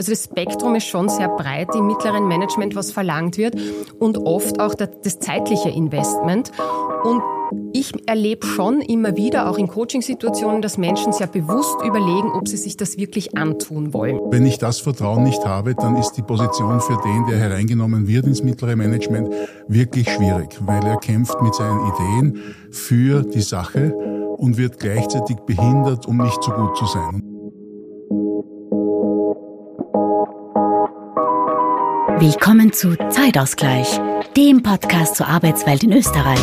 Also das Spektrum ist schon sehr breit im mittleren Management, was verlangt wird und oft auch das zeitliche Investment. Und ich erlebe schon immer wieder, auch in Coachingsituationen, dass Menschen sehr bewusst überlegen, ob sie sich das wirklich antun wollen. Wenn ich das Vertrauen nicht habe, dann ist die Position für den, der hereingenommen wird ins mittlere Management, wirklich schwierig, weil er kämpft mit seinen Ideen für die Sache und wird gleichzeitig behindert, um nicht so gut zu sein. Willkommen zu Zeitausgleich, dem Podcast zur Arbeitswelt in Österreich.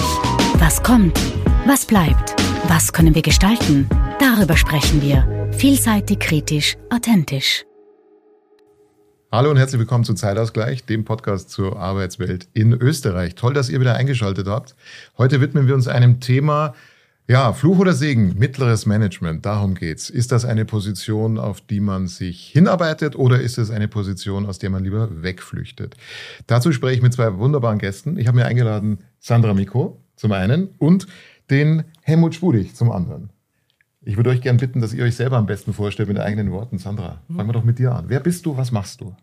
Was kommt? Was bleibt? Was können wir gestalten? Darüber sprechen wir. Vielseitig, kritisch, authentisch. Hallo und herzlich willkommen zu Zeitausgleich, dem Podcast zur Arbeitswelt in Österreich. Toll, dass ihr wieder eingeschaltet habt. Heute widmen wir uns einem Thema, ja, Fluch oder Segen, mittleres Management, darum geht's. Ist das eine Position, auf die man sich hinarbeitet oder ist es eine Position, aus der man lieber wegflüchtet? Dazu spreche ich mit zwei wunderbaren Gästen. Ich habe mir eingeladen Sandra Miko zum einen und den Helmut Spudig zum anderen. Ich würde euch gerne bitten, dass ihr euch selber am besten vorstellt mit eigenen Worten. Sandra, fangen wir doch mit dir an. Wer bist du, was machst du?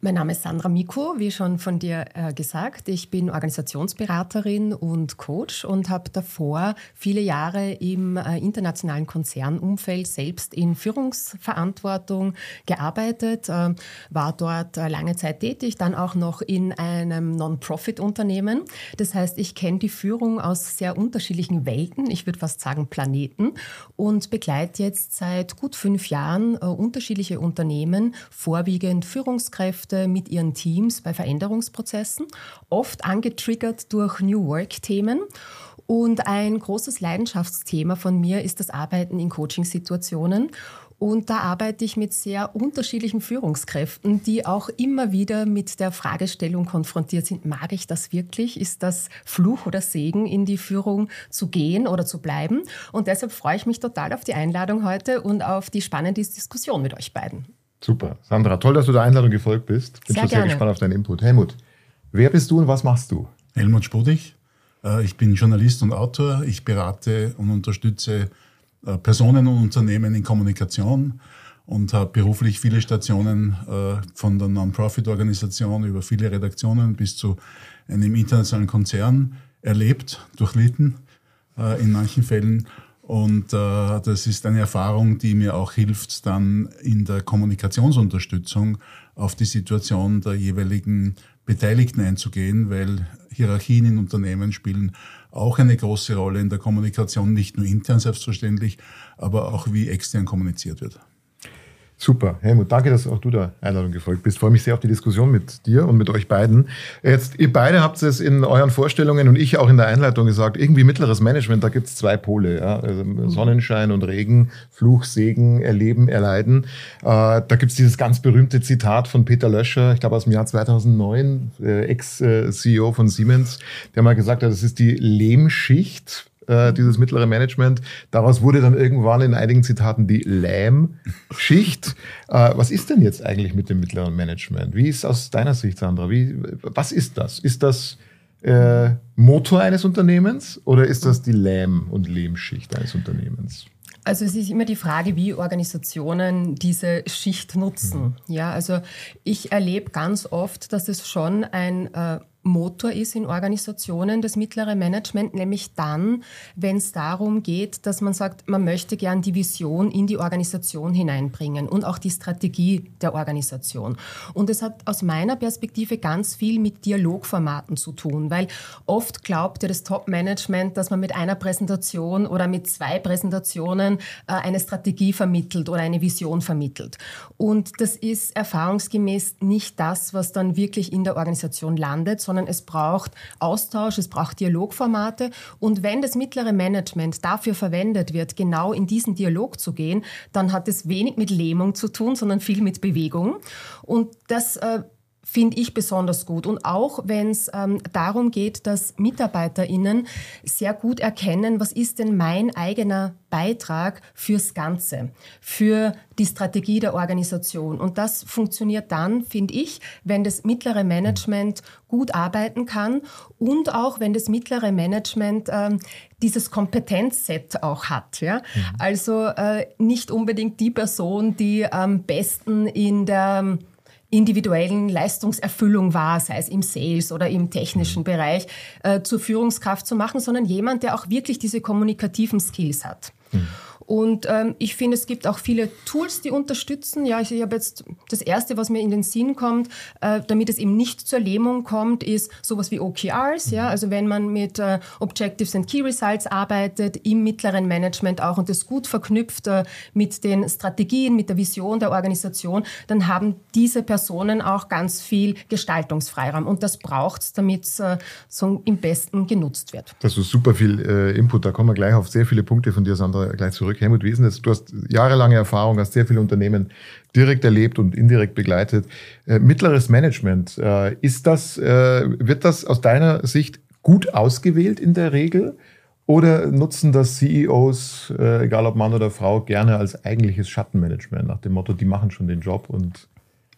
Mein Name ist Sandra Miko, wie schon von dir äh, gesagt. Ich bin Organisationsberaterin und Coach und habe davor viele Jahre im äh, internationalen Konzernumfeld selbst in Führungsverantwortung gearbeitet, äh, war dort äh, lange Zeit tätig, dann auch noch in einem Non-Profit-Unternehmen. Das heißt, ich kenne die Führung aus sehr unterschiedlichen Welten, ich würde fast sagen Planeten, und begleite jetzt seit gut fünf Jahren äh, unterschiedliche Unternehmen, vorwiegend Führungskräfte, Führungskräfte mit ihren Teams bei Veränderungsprozessen, oft angetriggert durch New Work-Themen. Und ein großes Leidenschaftsthema von mir ist das Arbeiten in Coachingsituationen. Und da arbeite ich mit sehr unterschiedlichen Führungskräften, die auch immer wieder mit der Fragestellung konfrontiert sind, mag ich das wirklich? Ist das Fluch oder Segen, in die Führung zu gehen oder zu bleiben? Und deshalb freue ich mich total auf die Einladung heute und auf die spannende Diskussion mit euch beiden. Super. Sandra, toll, dass du der Einladung gefolgt bist. Bin sehr schon sehr gerne. gespannt auf deinen Input. Helmut, wer bist du und was machst du? Helmut Spodig. Äh, Ich bin Journalist und Autor. Ich berate und unterstütze äh, Personen und Unternehmen in Kommunikation und habe beruflich viele Stationen äh, von der Non-Profit-Organisation über viele Redaktionen bis zu einem internationalen Konzern erlebt, durchlitten in manchen Fällen. Und äh, das ist eine Erfahrung, die mir auch hilft, dann in der Kommunikationsunterstützung auf die Situation der jeweiligen Beteiligten einzugehen, weil Hierarchien in Unternehmen spielen auch eine große Rolle in der Kommunikation, nicht nur intern selbstverständlich, aber auch wie extern kommuniziert wird. Super, Helmut, danke, dass auch du der Einladung gefolgt bist. Freue mich sehr auf die Diskussion mit dir und mit euch beiden. Jetzt, ihr beide habt es in euren Vorstellungen und ich auch in der Einleitung gesagt, irgendwie mittleres Management, da gibt es zwei Pole. Ja? Also Sonnenschein und Regen, Fluch, Segen, Erleben, Erleiden. Äh, da gibt es dieses ganz berühmte Zitat von Peter Löscher, ich glaube aus dem Jahr 2009, äh, Ex-CEO von Siemens, der mal gesagt hat, das ist die Lehmschicht äh, dieses mittlere Management. Daraus wurde dann irgendwann in einigen Zitaten die Lähm-Schicht. Äh, was ist denn jetzt eigentlich mit dem mittleren Management? Wie ist aus deiner Sicht, Sandra? Wie, was ist das? Ist das äh, Motor eines Unternehmens oder ist das die Lähm- und Lehmschicht eines Unternehmens? Also es ist immer die Frage, wie Organisationen diese Schicht nutzen. Ja, also ich erlebe ganz oft, dass es schon ein äh, Motor ist in Organisationen, das mittlere Management, nämlich dann, wenn es darum geht, dass man sagt, man möchte gern die Vision in die Organisation hineinbringen und auch die Strategie der Organisation. Und es hat aus meiner Perspektive ganz viel mit Dialogformaten zu tun, weil oft glaubt ja das Top-Management, dass man mit einer Präsentation oder mit zwei Präsentationen äh, eine Strategie vermittelt oder eine Vision vermittelt. Und das ist erfahrungsgemäß nicht das, was dann wirklich in der Organisation landet, sondern es braucht Austausch, es braucht Dialogformate. Und wenn das mittlere Management dafür verwendet wird, genau in diesen Dialog zu gehen, dann hat es wenig mit Lähmung zu tun, sondern viel mit Bewegung. Und das äh, finde ich besonders gut. Und auch wenn es ähm, darum geht, dass MitarbeiterInnen sehr gut erkennen, was ist denn mein eigener Beitrag fürs Ganze, für die Strategie der Organisation. Und das funktioniert dann, finde ich, wenn das mittlere Management gut arbeiten kann und auch wenn das mittlere Management ähm, dieses Kompetenzset auch hat. Ja? Mhm. Also äh, nicht unbedingt die Person, die am besten in der individuellen Leistungserfüllung war, sei es im Sales oder im technischen mhm. Bereich, äh, zur Führungskraft zu machen, sondern jemand, der auch wirklich diese kommunikativen Skills hat. Mhm. Und ähm, ich finde, es gibt auch viele Tools, die unterstützen. Ja, ich, ich habe jetzt das erste, was mir in den Sinn kommt, äh, damit es eben nicht zur Lähmung kommt, ist sowas wie OKRs. Ja, also wenn man mit äh, Objectives and Key Results arbeitet im mittleren Management auch und das gut verknüpft äh, mit den Strategien, mit der Vision der Organisation, dann haben diese Personen auch ganz viel Gestaltungsfreiraum und das braucht es, damit es äh, so im Besten genutzt wird. Das ist super viel äh, Input. Da kommen wir gleich auf sehr viele Punkte von dir, Sandra, gleich zurück. Helmut Wiesen, du hast jahrelange Erfahrung, hast sehr viele Unternehmen direkt erlebt und indirekt begleitet. Äh, mittleres Management, äh, ist das, äh, wird das aus deiner Sicht gut ausgewählt in der Regel? Oder nutzen das CEOs, egal ob Mann oder Frau, gerne als eigentliches Schattenmanagement nach dem Motto, die machen schon den Job und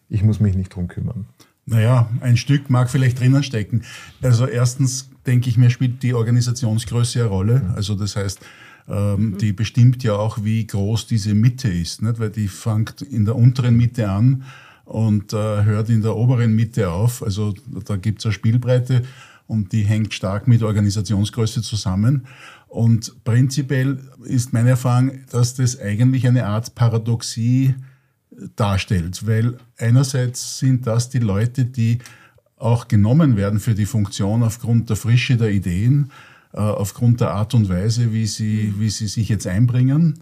ich muss mich nicht drum kümmern? Naja, ein Stück mag vielleicht drinnen stecken. Also erstens denke ich mir, spielt die Organisationsgröße eine Rolle. Also das heißt, ähm, mhm. Die bestimmt ja auch, wie groß diese Mitte ist, nicht? weil die fängt in der unteren Mitte an und äh, hört in der oberen Mitte auf. Also da gibt es eine Spielbreite und die hängt stark mit Organisationsgröße zusammen. Und prinzipiell ist meine Erfahrung, dass das eigentlich eine Art Paradoxie darstellt, weil einerseits sind das die Leute, die auch genommen werden für die Funktion aufgrund der Frische der Ideen, äh, aufgrund der Art und Weise, wie sie, wie sie sich jetzt einbringen.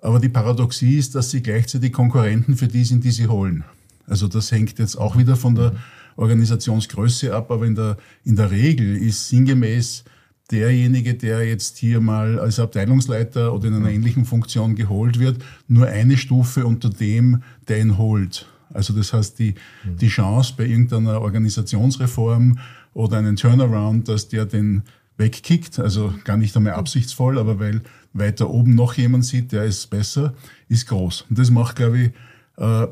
Aber die Paradoxie ist, dass sie gleichzeitig Konkurrenten für die sind, die sie holen. Also das hängt jetzt auch wieder von der Organisationsgröße ab, aber in der, in der Regel ist sinngemäß derjenige, der jetzt hier mal als Abteilungsleiter oder in einer ähnlichen Funktion geholt wird, nur eine Stufe unter dem, der ihn holt. Also das heißt, die, die Chance bei irgendeiner Organisationsreform oder einem Turnaround, dass der den wegkickt, also gar nicht einmal absichtsvoll, aber weil weiter oben noch jemand sieht, der ist besser, ist groß. Und das macht, glaube ich, äh,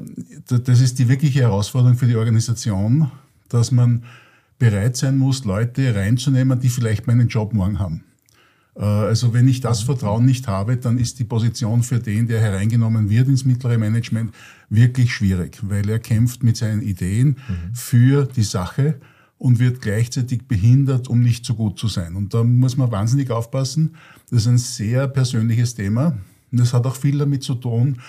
das ist die wirkliche Herausforderung für die Organisation, dass man bereit sein muss, Leute reinzunehmen, die vielleicht meinen Job morgen haben. Äh, also wenn ich das Vertrauen nicht habe, dann ist die Position für den, der hereingenommen wird ins mittlere Management, wirklich schwierig, weil er kämpft mit seinen Ideen mhm. für die Sache und wird gleichzeitig behindert, um nicht so gut zu sein. Und da muss man wahnsinnig aufpassen. Das ist ein sehr persönliches Thema. Und das hat auch viel damit zu tun,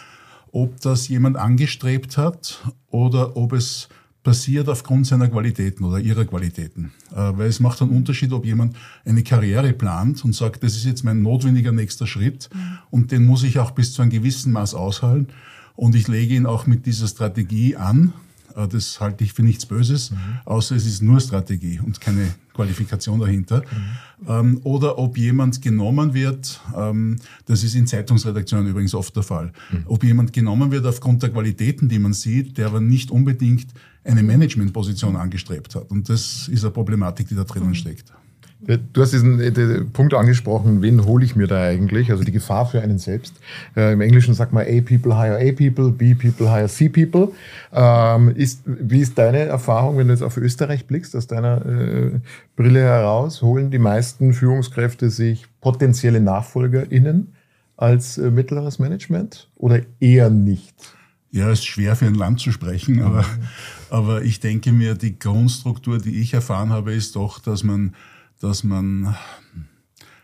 ob das jemand angestrebt hat oder ob es passiert aufgrund seiner Qualitäten oder ihrer Qualitäten. Äh, weil es macht einen Unterschied, ob jemand eine Karriere plant und sagt, das ist jetzt mein notwendiger nächster Schritt mhm. und den muss ich auch bis zu einem gewissen Maß aushalten und ich lege ihn auch mit dieser Strategie an das halte ich für nichts Böses, mhm. außer es ist nur Strategie und keine Qualifikation dahinter. Mhm. Ähm, oder ob jemand genommen wird, ähm, das ist in Zeitungsredaktionen übrigens oft der Fall, mhm. ob jemand genommen wird aufgrund der Qualitäten, die man sieht, der aber nicht unbedingt eine Managementposition angestrebt hat. Und das ist eine Problematik, die da drinnen mhm. steckt. Du hast diesen den Punkt angesprochen, wen hole ich mir da eigentlich? Also die Gefahr für einen selbst. Äh, Im Englischen sagt man A people hire A people, B people hire C people. Ähm, ist, wie ist deine Erfahrung, wenn du jetzt auf Österreich blickst, aus deiner äh, Brille heraus? Holen die meisten Führungskräfte sich potenzielle NachfolgerInnen als äh, mittleres Management oder eher nicht? Ja, es ist schwer für ein Land zu sprechen, aber, mhm. aber ich denke mir, die Grundstruktur, die ich erfahren habe, ist doch, dass man dass man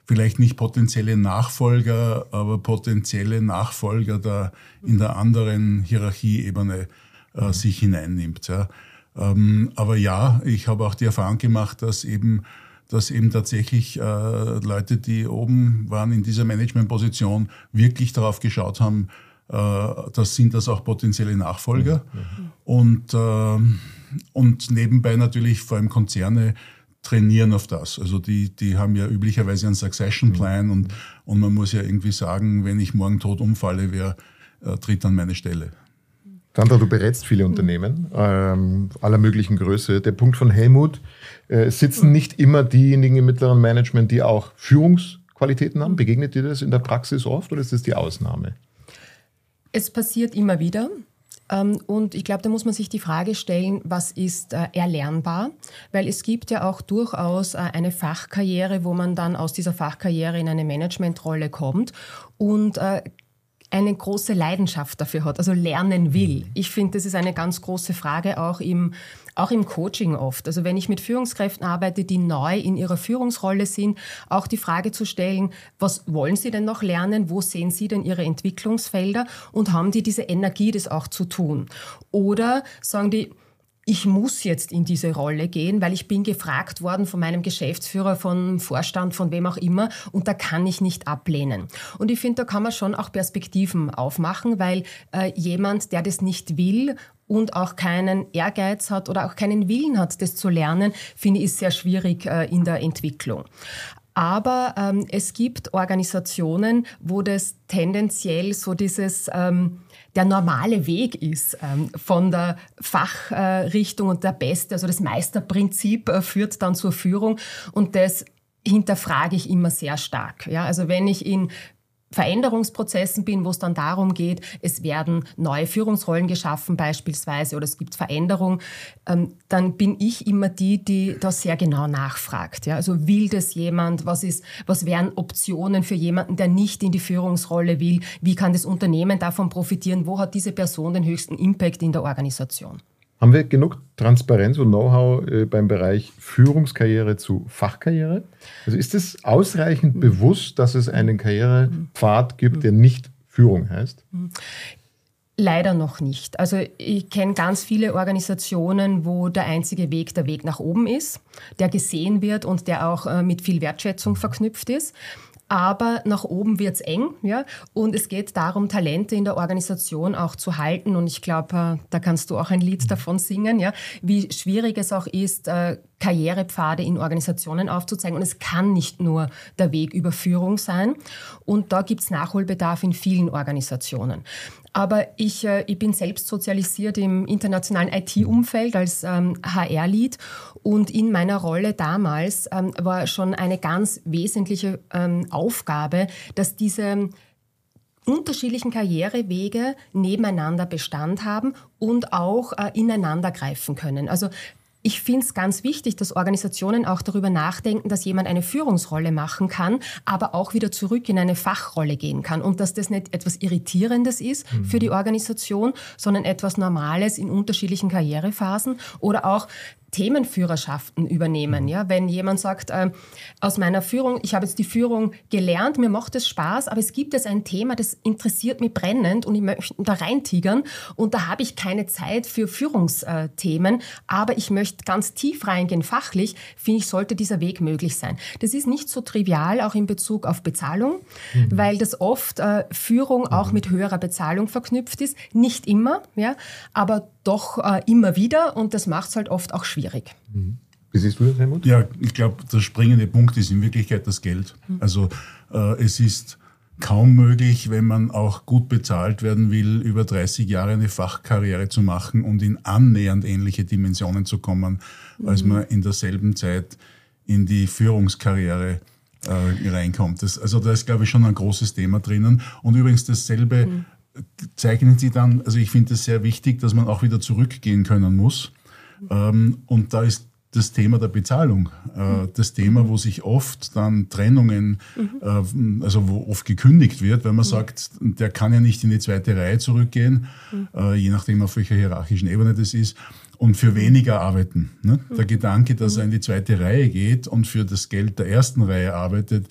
vielleicht nicht potenzielle Nachfolger, aber potenzielle Nachfolger da in der anderen Hierarchieebene äh, sich hineinnimmt. Ja. Ähm, aber ja, ich habe auch die Erfahrung gemacht, dass eben, dass eben tatsächlich äh, Leute, die oben waren in dieser Managementposition, wirklich darauf geschaut haben, äh, das sind das auch potenzielle Nachfolger. Mhm. Und, äh, und nebenbei natürlich vor allem Konzerne, trainieren auf das. Also die, die haben ja üblicherweise einen Succession Plan mhm. und, und man muss ja irgendwie sagen, wenn ich morgen tot umfalle, wer äh, tritt an meine Stelle. Sandra, du berätst viele Unternehmen ähm, aller möglichen Größe. Der Punkt von Helmut, äh, sitzen nicht immer diejenigen im mittleren Management, die auch Führungsqualitäten haben? Begegnet dir das in der Praxis oft oder ist das die Ausnahme? Es passiert immer wieder. Ähm, und ich glaube, da muss man sich die Frage stellen, was ist äh, erlernbar? Weil es gibt ja auch durchaus äh, eine Fachkarriere, wo man dann aus dieser Fachkarriere in eine Managementrolle kommt und äh, eine große Leidenschaft dafür hat, also lernen will. Ich finde, das ist eine ganz große Frage auch im, auch im Coaching oft. Also wenn ich mit Führungskräften arbeite, die neu in ihrer Führungsrolle sind, auch die Frage zu stellen, was wollen sie denn noch lernen? Wo sehen sie denn ihre Entwicklungsfelder? Und haben die diese Energie, das auch zu tun? Oder sagen die, ich muss jetzt in diese Rolle gehen, weil ich bin gefragt worden von meinem Geschäftsführer, von Vorstand, von wem auch immer und da kann ich nicht ablehnen. Und ich finde, da kann man schon auch Perspektiven aufmachen, weil äh, jemand, der das nicht will und auch keinen Ehrgeiz hat oder auch keinen Willen hat, das zu lernen, finde ich, sehr schwierig äh, in der Entwicklung. Aber ähm, es gibt Organisationen, wo das tendenziell so dieses ähm, der normale Weg ist ähm, von der Fachrichtung und der Beste, also das Meisterprinzip äh, führt dann zur Führung und das hinterfrage ich immer sehr stark. Ja, also wenn ich in Veränderungsprozessen bin, wo es dann darum geht, es werden neue Führungsrollen geschaffen beispielsweise oder es gibt Veränderung, ähm, dann bin ich immer die, die da sehr genau nachfragt. Ja? Also will das jemand? Was, ist, was wären Optionen für jemanden, der nicht in die Führungsrolle will? Wie kann das Unternehmen davon profitieren? Wo hat diese Person den höchsten Impact in der Organisation? Haben wir genug Transparenz und Know-how äh, beim Bereich Führungskarriere zu Fachkarriere? Also ist es ausreichend mhm. bewusst, dass es einen Karrierepfad gibt, der nicht Führung heißt? Leider noch nicht. Also ich kenne ganz viele Organisationen, wo der einzige Weg der Weg nach oben ist, der gesehen wird und der auch äh, mit viel Wertschätzung verknüpft ist aber nach oben wird's eng, ja. Und es geht darum, Talente in der Organisation auch zu halten. Und ich glaube, äh, da kannst du auch ein Lied davon singen, ja, wie schwierig es auch ist, äh, Karrierepfade in Organisationen aufzuzeigen. Und es kann nicht nur der Weg über Führung sein. Und da gibt's Nachholbedarf in vielen Organisationen. Aber ich, äh, ich bin selbst sozialisiert im internationalen IT-Umfeld als ähm, HR-Lead und in meiner Rolle damals ähm, war schon eine ganz wesentliche ähm, Aufgabe, dass diese unterschiedlichen Karrierewege nebeneinander Bestand haben und auch äh, ineinander greifen können. Also ich finde es ganz wichtig, dass Organisationen auch darüber nachdenken, dass jemand eine Führungsrolle machen kann, aber auch wieder zurück in eine Fachrolle gehen kann und dass das nicht etwas Irritierendes ist mhm. für die Organisation, sondern etwas Normales in unterschiedlichen Karrierephasen oder auch Themenführerschaften übernehmen. Ja, wenn jemand sagt, äh, aus meiner Führung, ich habe jetzt die Führung gelernt, mir macht es Spaß, aber es gibt jetzt ein Thema, das interessiert mich brennend und ich möchte da reintigern und da habe ich keine Zeit für Führungsthemen, aber ich möchte ganz tief reingehen fachlich, finde ich, sollte dieser Weg möglich sein. Das ist nicht so trivial, auch in Bezug auf Bezahlung, mhm. weil das oft äh, Führung auch mhm. mit höherer Bezahlung verknüpft ist. Nicht immer, ja, aber doch äh, immer wieder und das macht es halt oft auch schwierig. Mhm. Wie siehst du das, Helmut? Ja, ich glaube, der springende Punkt ist in Wirklichkeit das Geld. Mhm. Also äh, es ist kaum möglich, wenn man auch gut bezahlt werden will, über 30 Jahre eine Fachkarriere zu machen und in annähernd ähnliche Dimensionen zu kommen, mhm. als man in derselben Zeit in die Führungskarriere äh, reinkommt. Das, also da ist, glaube ich, schon ein großes Thema drinnen. Und übrigens dasselbe mhm zeichnen Sie dann, also ich finde es sehr wichtig, dass man auch wieder zurückgehen können muss. Ähm, und da ist das Thema der Bezahlung, äh, das Thema, wo sich oft dann Trennungen, mhm. äh, also wo oft gekündigt wird, weil man mhm. sagt, der kann ja nicht in die zweite Reihe zurückgehen, mhm. äh, je nachdem auf welcher hierarchischen Ebene das ist, und für weniger arbeiten. Ne? Der Gedanke, dass er in die zweite Reihe geht und für das Geld der ersten Reihe arbeitet,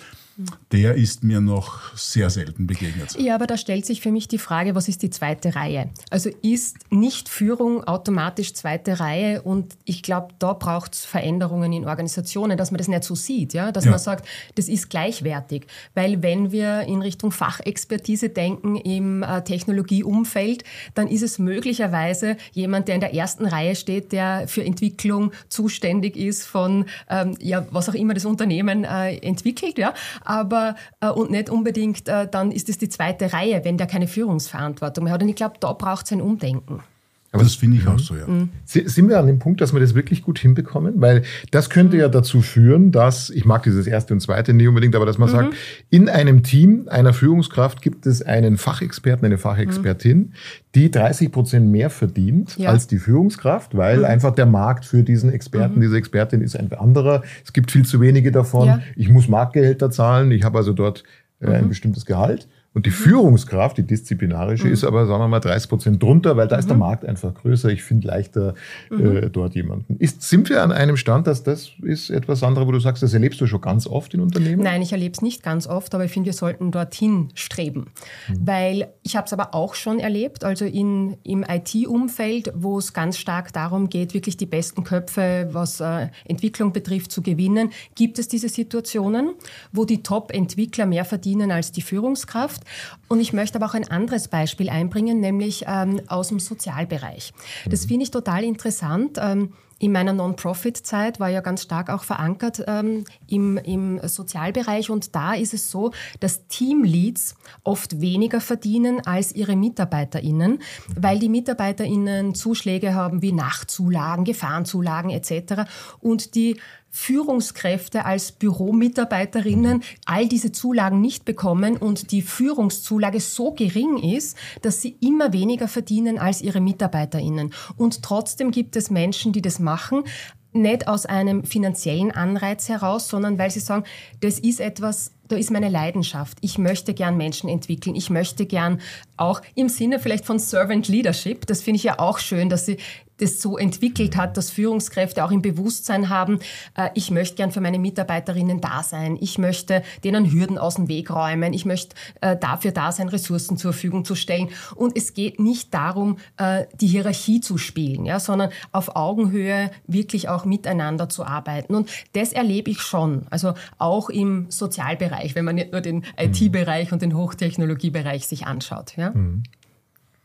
der ist mir noch sehr selten begegnet. Ja, aber da stellt sich für mich die Frage, was ist die zweite Reihe? Also ist nicht Führung automatisch zweite Reihe? Und ich glaube, da braucht es Veränderungen in Organisationen, dass man das nicht so sieht, ja? dass ja. man sagt, das ist gleichwertig. Weil wenn wir in Richtung Fachexpertise denken im äh, Technologieumfeld, dann ist es möglicherweise jemand, der in der ersten Reihe steht, der für Entwicklung zuständig ist von, ähm, ja, was auch immer das Unternehmen äh, entwickelt, ja aber äh, und nicht unbedingt, äh, dann ist es die zweite Reihe, wenn der keine Führungsverantwortung mehr hat. Und ich glaube, da braucht es ein Umdenken. Aber das finde ich auch so, ja. Mhm. Sind wir an dem Punkt, dass wir das wirklich gut hinbekommen? Weil das könnte ja dazu führen, dass, ich mag dieses erste und zweite nicht unbedingt, aber dass man mhm. sagt, in einem Team einer Führungskraft gibt es einen Fachexperten, eine Fachexpertin, mhm. die 30 Prozent mehr verdient ja. als die Führungskraft, weil mhm. einfach der Markt für diesen Experten, mhm. diese Expertin ist ein anderer. Es gibt viel zu wenige davon. Ja. Ich muss Marktgehälter zahlen. Ich habe also dort äh, ein mhm. bestimmtes Gehalt. Und die mhm. Führungskraft, die disziplinarische, mhm. ist aber, sagen wir mal, 30 Prozent drunter, weil da mhm. ist der mhm. Markt einfach größer. Ich finde leichter mhm. äh, dort jemanden. Ist, sind wir an einem Stand, dass das ist etwas anderes, wo du sagst, das erlebst du schon ganz oft in Unternehmen? Nein, ich erlebe es nicht ganz oft, aber ich finde, wir sollten dorthin streben. Mhm. Weil ich habe es aber auch schon erlebt, also in, im IT-Umfeld, wo es ganz stark darum geht, wirklich die besten Köpfe, was äh, Entwicklung betrifft, zu gewinnen, gibt es diese Situationen, wo die Top-Entwickler mehr verdienen als die Führungskraft. Wirtschaft. Und ich möchte aber auch ein anderes Beispiel einbringen, nämlich ähm, aus dem Sozialbereich. Das finde ich total interessant. Ähm, in meiner Non-Profit-Zeit war ja ganz stark auch verankert ähm, im, im Sozialbereich und da ist es so, dass Teamleads oft weniger verdienen als ihre MitarbeiterInnen, weil die MitarbeiterInnen Zuschläge haben wie Nachtzulagen, Gefahrenzulagen etc. und die Führungskräfte als Büromitarbeiterinnen all diese Zulagen nicht bekommen und die Führungszulage so gering ist, dass sie immer weniger verdienen als ihre Mitarbeiterinnen. Und trotzdem gibt es Menschen, die das machen, nicht aus einem finanziellen Anreiz heraus, sondern weil sie sagen, das ist etwas, da ist meine Leidenschaft. Ich möchte gern Menschen entwickeln. Ich möchte gern auch im Sinne vielleicht von Servant Leadership, das finde ich ja auch schön, dass sie das so entwickelt hat, dass Führungskräfte auch im Bewusstsein haben, äh, ich möchte gern für meine Mitarbeiterinnen da sein, ich möchte denen Hürden aus dem Weg räumen, ich möchte äh, dafür da sein, Ressourcen zur Verfügung zu stellen. Und es geht nicht darum, äh, die Hierarchie zu spielen, ja, sondern auf Augenhöhe wirklich auch miteinander zu arbeiten. Und das erlebe ich schon, also auch im Sozialbereich, wenn man nicht nur den mhm. IT-Bereich und den Hochtechnologiebereich sich anschaut. Ja. Mhm.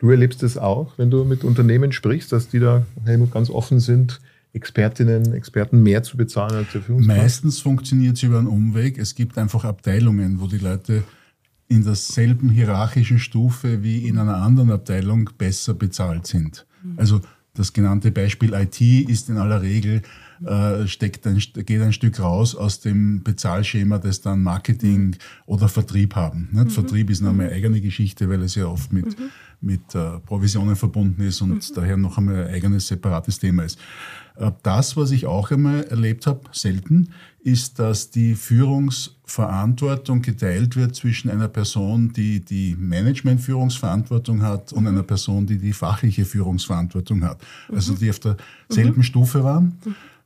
Du erlebst es auch, wenn du mit Unternehmen sprichst, dass die da Helmut, ganz offen sind, Expertinnen, Experten mehr zu bezahlen als der Führungskraft? Meistens funktioniert es über einen Umweg. Es gibt einfach Abteilungen, wo die Leute in derselben hierarchischen Stufe wie in einer anderen Abteilung besser bezahlt sind. Also das genannte Beispiel IT ist in aller Regel äh, steckt ein, geht ein Stück raus aus dem Bezahlschema, das dann Marketing oder Vertrieb haben. Mhm. Vertrieb ist noch eine eigene Geschichte, weil es ja oft mit, mhm. Mit äh, Provisionen verbunden ist und mhm. daher noch einmal ein eigenes separates Thema ist. Äh, das, was ich auch einmal erlebt habe, selten, ist, dass die Führungsverantwortung geteilt wird zwischen einer Person, die die Management-Führungsverantwortung hat und einer Person, die die fachliche Führungsverantwortung hat. Also mhm. die auf derselben mhm. Stufe waren.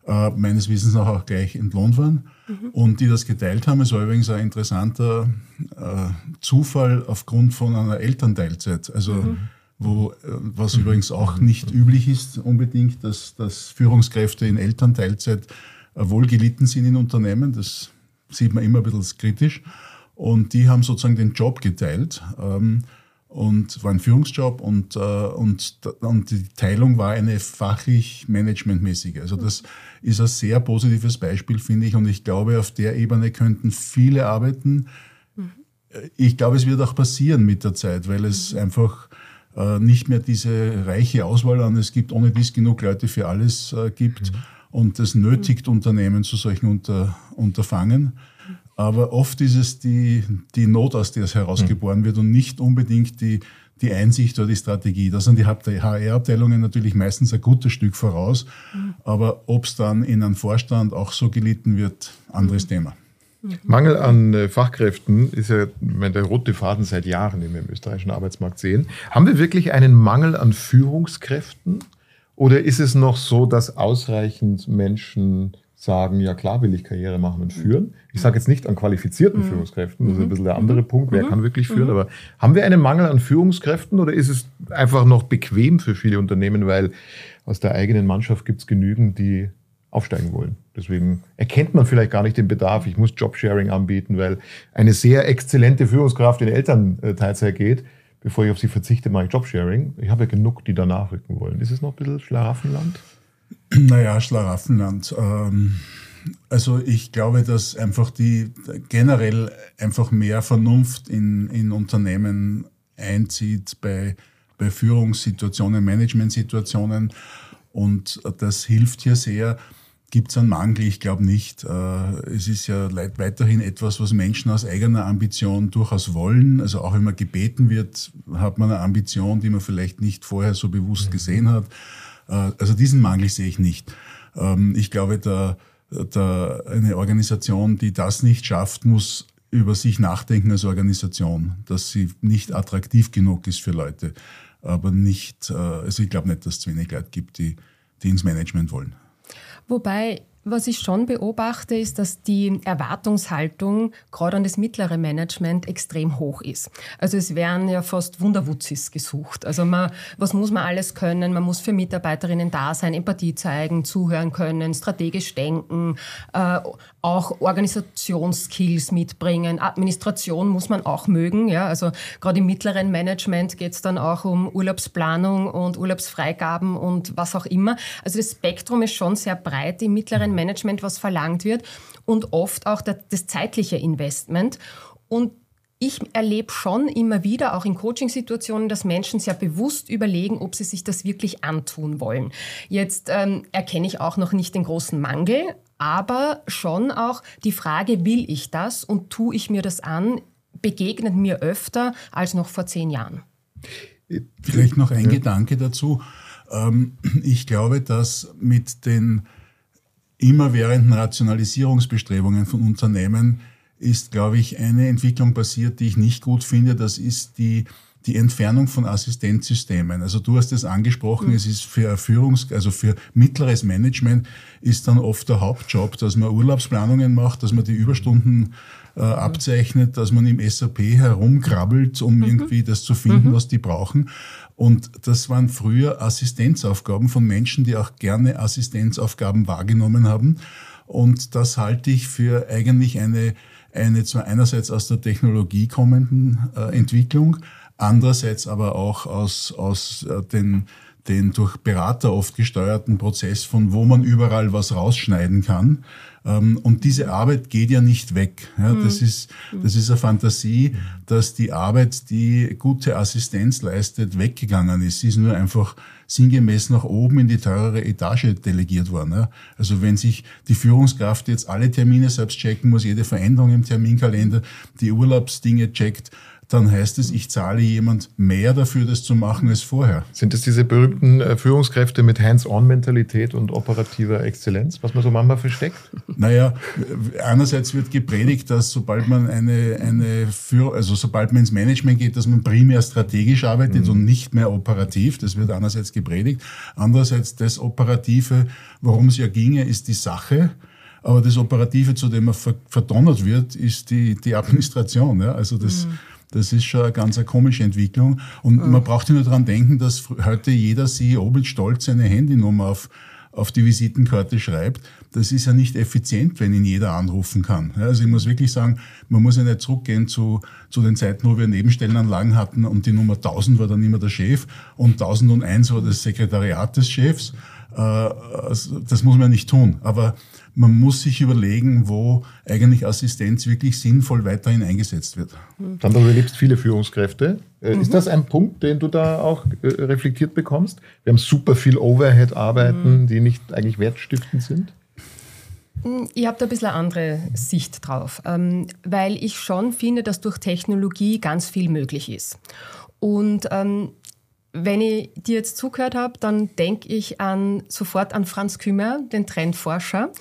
Mhm äh, meines Wissens auch, auch gleich entlohnt waren mhm. und die das geteilt haben. Es war übrigens ein interessanter äh, Zufall aufgrund von einer Elternteilzeit. Also mhm. wo, äh, was mhm. übrigens auch nicht üblich ist unbedingt, dass, dass Führungskräfte in Elternteilzeit äh, wohl gelitten sind in Unternehmen. Das sieht man immer ein bisschen kritisch. Und die haben sozusagen den Job geteilt. Ähm, und war ein Führungsjob und, äh, und, und die Teilung war eine fachlich-managementmäßige. Also das ist ein sehr positives Beispiel, finde ich. Und ich glaube, auf der Ebene könnten viele arbeiten. Mhm. Ich glaube, es wird auch passieren mit der Zeit, weil es mhm. einfach äh, nicht mehr diese reiche Auswahl an es gibt, ohne dies genug Leute für alles äh, gibt. Mhm. Und das nötigt Unternehmen zu solchen Unter, Unterfangen. Aber oft ist es die, die Not, aus der es herausgeboren wird und nicht unbedingt die, die Einsicht oder die Strategie. Da sind die HR-Abteilungen natürlich meistens ein gutes Stück voraus. Aber ob es dann in einem Vorstand auch so gelitten wird, anderes mhm. Thema. Mangel an äh, Fachkräften ist ja der rote Faden seit Jahren, den wir im österreichischen Arbeitsmarkt sehen. Haben wir wirklich einen Mangel an Führungskräften? Oder ist es noch so, dass ausreichend Menschen sagen, ja klar will ich Karriere machen und führen. Ich sage jetzt nicht an qualifizierten mhm. Führungskräften, das ist ein mhm. bisschen der andere mhm. Punkt, wer mhm. kann wirklich führen, mhm. aber haben wir einen Mangel an Führungskräften oder ist es einfach noch bequem für viele Unternehmen, weil aus der eigenen Mannschaft gibt es genügend, die aufsteigen wollen. Deswegen erkennt man vielleicht gar nicht den Bedarf, ich muss Jobsharing anbieten, weil eine sehr exzellente Führungskraft in Elternteilzeit geht. Bevor ich auf sie verzichte, mache ich Jobsharing. Ich habe ja genug, die danach rücken wollen. Ist es noch ein bisschen Schlaraffenland? Naja, Schlaraffenland. Ähm, also ich glaube, dass einfach die generell einfach mehr Vernunft in, in Unternehmen einzieht bei, bei Führungssituationen, Managementsituationen. Und das hilft hier sehr. Gibt es einen Mangel? Ich glaube nicht. Äh, es ist ja weiterhin etwas, was Menschen aus eigener Ambition durchaus wollen. Also auch wenn man gebeten wird, hat man eine Ambition, die man vielleicht nicht vorher so bewusst gesehen hat. Äh, also diesen Mangel sehe ich nicht. Ähm, ich glaube, da, da eine Organisation, die das nicht schafft, muss über sich nachdenken als Organisation, dass sie nicht attraktiv genug ist für Leute. Aber nicht, äh, also ich glaube nicht, dass es zu wenig Leute gibt, die, die ins Management wollen. Wobei was ich schon beobachte, ist, dass die Erwartungshaltung gerade an das mittlere Management extrem hoch ist. Also es werden ja fast Wunderwutzis gesucht. Also man, was muss man alles können? Man muss für Mitarbeiterinnen da sein, Empathie zeigen, zuhören können, strategisch denken, äh, auch Organisationsskills mitbringen. Administration muss man auch mögen. Ja? Also gerade im mittleren Management geht es dann auch um Urlaubsplanung und Urlaubsfreigaben und was auch immer. Also das Spektrum ist schon sehr breit im mittleren mittleren Management, was verlangt wird und oft auch das zeitliche Investment. Und ich erlebe schon immer wieder, auch in Coachingsituationen, dass Menschen sehr bewusst überlegen, ob sie sich das wirklich antun wollen. Jetzt ähm, erkenne ich auch noch nicht den großen Mangel, aber schon auch die Frage, will ich das und tue ich mir das an, begegnet mir öfter als noch vor zehn Jahren. Vielleicht noch ein ja. Gedanke dazu. Ähm, ich glaube, dass mit den immerwährenden Rationalisierungsbestrebungen von Unternehmen ist, glaube ich, eine Entwicklung passiert, die ich nicht gut finde. Das ist die, die Entfernung von Assistenzsystemen. Also du hast es angesprochen, mhm. es ist für Führungs-, also für mittleres Management ist dann oft der Hauptjob, dass man Urlaubsplanungen macht, dass man die Überstunden äh, abzeichnet, dass man im SAP herumkrabbelt, um mhm. irgendwie das zu finden, mhm. was die brauchen. Und das waren früher Assistenzaufgaben von Menschen, die auch gerne Assistenzaufgaben wahrgenommen haben. Und das halte ich für eigentlich eine, eine zwar einerseits aus der Technologie kommenden äh, Entwicklung, andererseits aber auch aus, aus äh, den, den durch Berater oft gesteuerten Prozess, von wo man überall was rausschneiden kann. Ähm, und diese Arbeit geht ja nicht weg. Ja, das, mhm. ist, das ist eine Fantasie, dass die Arbeit, die gute Assistenz leistet, weggegangen ist. Sie ist nur einfach sinngemäß nach oben in die teurere Etage delegiert worden. Also wenn sich die Führungskraft jetzt alle Termine selbst checken muss, jede Veränderung im Terminkalender, die Urlaubsdinge checkt, dann heißt es, ich zahle jemand mehr dafür, das zu machen als vorher. Sind es diese berühmten äh, Führungskräfte mit Hands-on-Mentalität und operativer Exzellenz, was man so manchmal versteckt? Naja, einerseits wird gepredigt, dass sobald man eine, eine Führ also sobald man ins Management geht, dass man primär strategisch arbeitet mhm. und nicht mehr operativ. Das wird einerseits gepredigt. Andererseits das Operative, worum es ja ginge, ist die Sache. Aber das Operative, zu dem man verdonnert wird, ist die, die Administration. Ja? Also das, mhm das ist schon eine ganz eine komische Entwicklung. Und mhm. man braucht ja nur daran denken, dass heute jeder CEO mit Stolz seine Handynummer auf, auf die Visitenkarte schreibt. Das ist ja nicht effizient, wenn ihn jeder anrufen kann. Also ich muss wirklich sagen, man muss ja nicht zurückgehen zu, zu den Zeiten, wo wir Nebenstellenanlagen hatten und die Nummer 1000 war dann immer der Chef und 1001 war das Sekretariat des Chefs. Äh, also das muss man nicht tun. Aber man muss sich überlegen, wo eigentlich Assistenz wirklich sinnvoll weiterhin eingesetzt wird. Dann du erlebst viele Führungskräfte. Äh, mhm. Ist das ein Punkt, den du da auch äh, reflektiert bekommst? Wir haben super viel Overhead-Arbeiten, mhm. die nicht eigentlich wertstiftend sind? Hm, ich habe da ein bisschen eine andere Sicht drauf, ähm, weil ich schon finde, dass durch Technologie ganz viel möglich ist. Und ähm, wenn ich dir jetzt zugehört habe, dann denke ich an, sofort an Franz Kümer, den Trendforscher,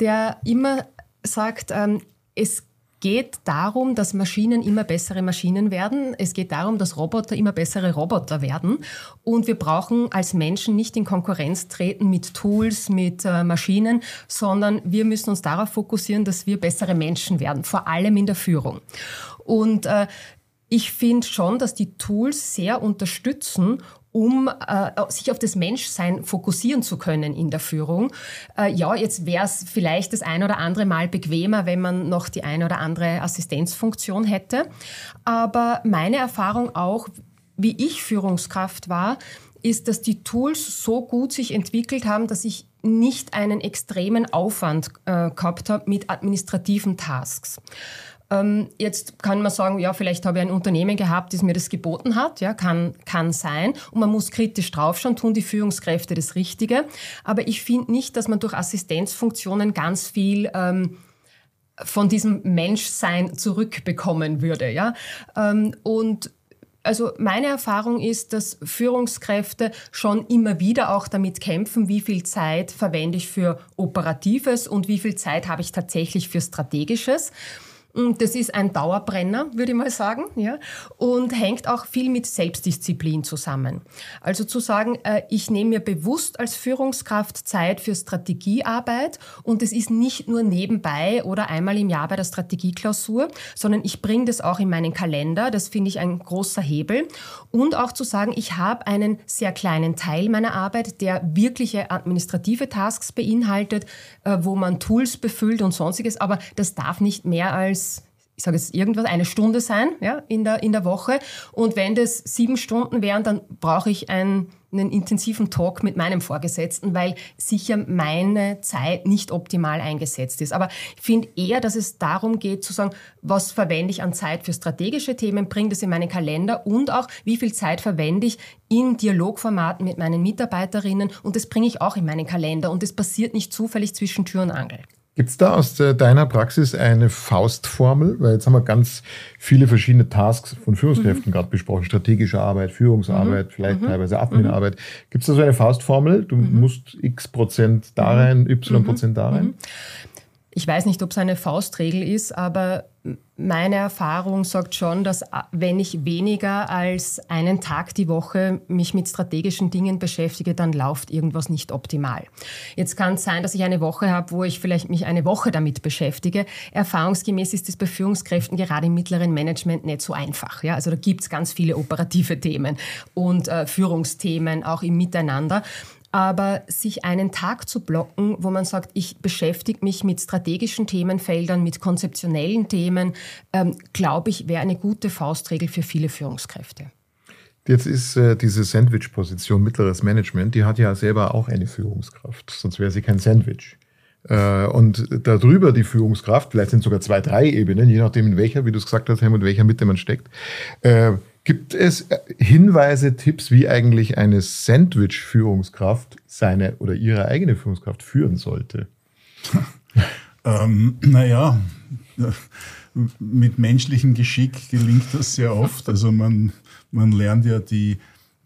der immer sagt, ähm, es geht darum, dass Maschinen immer bessere Maschinen werden. Es geht darum, dass Roboter immer bessere Roboter werden. Und wir brauchen als Menschen nicht in Konkurrenz treten mit Tools, mit äh, Maschinen, sondern wir müssen uns darauf fokussieren, dass wir bessere Menschen werden, vor allem in der Führung. Und äh, ich finde schon, dass die Tools sehr unterstützen, um äh, sich auf das Menschsein fokussieren zu können in der Führung. Äh, ja, jetzt wäre es vielleicht das ein oder andere Mal bequemer, wenn man noch die ein oder andere Assistenzfunktion hätte. Aber meine Erfahrung auch, wie ich Führungskraft war, ist, dass die Tools so gut sich entwickelt haben, dass ich nicht einen extremen Aufwand äh, gehabt habe mit administrativen Tasks. Ähm, jetzt kann man sagen, ja, vielleicht habe ich ein Unternehmen gehabt, das mir das geboten hat. Ja, kann, kann sein. Und man muss kritisch draufschauen, tun die Führungskräfte das Richtige. Aber ich finde nicht, dass man durch Assistenzfunktionen ganz viel ähm, von diesem Menschsein zurückbekommen würde. Ja? Ähm, und also meine Erfahrung ist, dass Führungskräfte schon immer wieder auch damit kämpfen, wie viel Zeit verwende ich für Operatives und wie viel Zeit habe ich tatsächlich für Strategisches. Das ist ein Dauerbrenner, würde ich mal sagen, ja, und hängt auch viel mit Selbstdisziplin zusammen. Also zu sagen, äh, ich nehme mir bewusst als Führungskraft Zeit für Strategiearbeit und es ist nicht nur nebenbei oder einmal im Jahr bei der Strategieklausur, sondern ich bringe das auch in meinen Kalender. Das finde ich ein großer Hebel. Und auch zu sagen, ich habe einen sehr kleinen Teil meiner Arbeit, der wirkliche administrative Tasks beinhaltet, äh, wo man Tools befüllt und sonstiges, aber das darf nicht mehr als ich sage jetzt irgendwas, eine Stunde sein ja, in, der, in der Woche. Und wenn das sieben Stunden wären, dann brauche ich einen, einen intensiven Talk mit meinem Vorgesetzten, weil sicher meine Zeit nicht optimal eingesetzt ist. Aber ich finde eher, dass es darum geht zu sagen, was verwende ich an Zeit für strategische Themen, bringe das in meinen Kalender und auch, wie viel Zeit verwende ich in Dialogformaten mit meinen Mitarbeiterinnen und das bringe ich auch in meinen Kalender und das passiert nicht zufällig zwischen Tür und Angel. Gibt es da aus deiner Praxis eine Faustformel? Weil jetzt haben wir ganz viele verschiedene Tasks von Führungskräften mhm. gerade besprochen. Strategische Arbeit, Führungsarbeit, mhm. vielleicht mhm. teilweise Adminarbeit. Gibt es da so eine Faustformel? Du mhm. musst x Prozent da mhm. rein, y Prozent da rein? Ich weiß nicht, ob es eine Faustregel ist, aber meine Erfahrung sagt schon, dass wenn ich weniger als einen Tag die Woche mich mit strategischen Dingen beschäftige, dann läuft irgendwas nicht optimal. Jetzt kann es sein, dass ich eine Woche habe, wo ich vielleicht mich eine Woche damit beschäftige. Erfahrungsgemäß ist es bei Führungskräften gerade im mittleren Management nicht so einfach. Ja? Also da gibt es ganz viele operative Themen und äh, Führungsthemen auch im Miteinander. Aber sich einen Tag zu blocken, wo man sagt, ich beschäftige mich mit strategischen Themenfeldern, mit konzeptionellen Themen, ähm, glaube ich, wäre eine gute Faustregel für viele Führungskräfte. Jetzt ist äh, diese Sandwich-Position mittleres Management, die hat ja selber auch eine Führungskraft, sonst wäre sie kein Sandwich. Äh, und darüber die Führungskraft, vielleicht sind sogar zwei, drei Ebenen, je nachdem in welcher, wie du es gesagt hast, Helmut, in welcher Mitte man steckt, äh, Gibt es Hinweise, Tipps, wie eigentlich eine Sandwich-Führungskraft seine oder ihre eigene Führungskraft führen sollte? ähm, naja, mit menschlichem Geschick gelingt das sehr oft. Also man, man lernt ja die,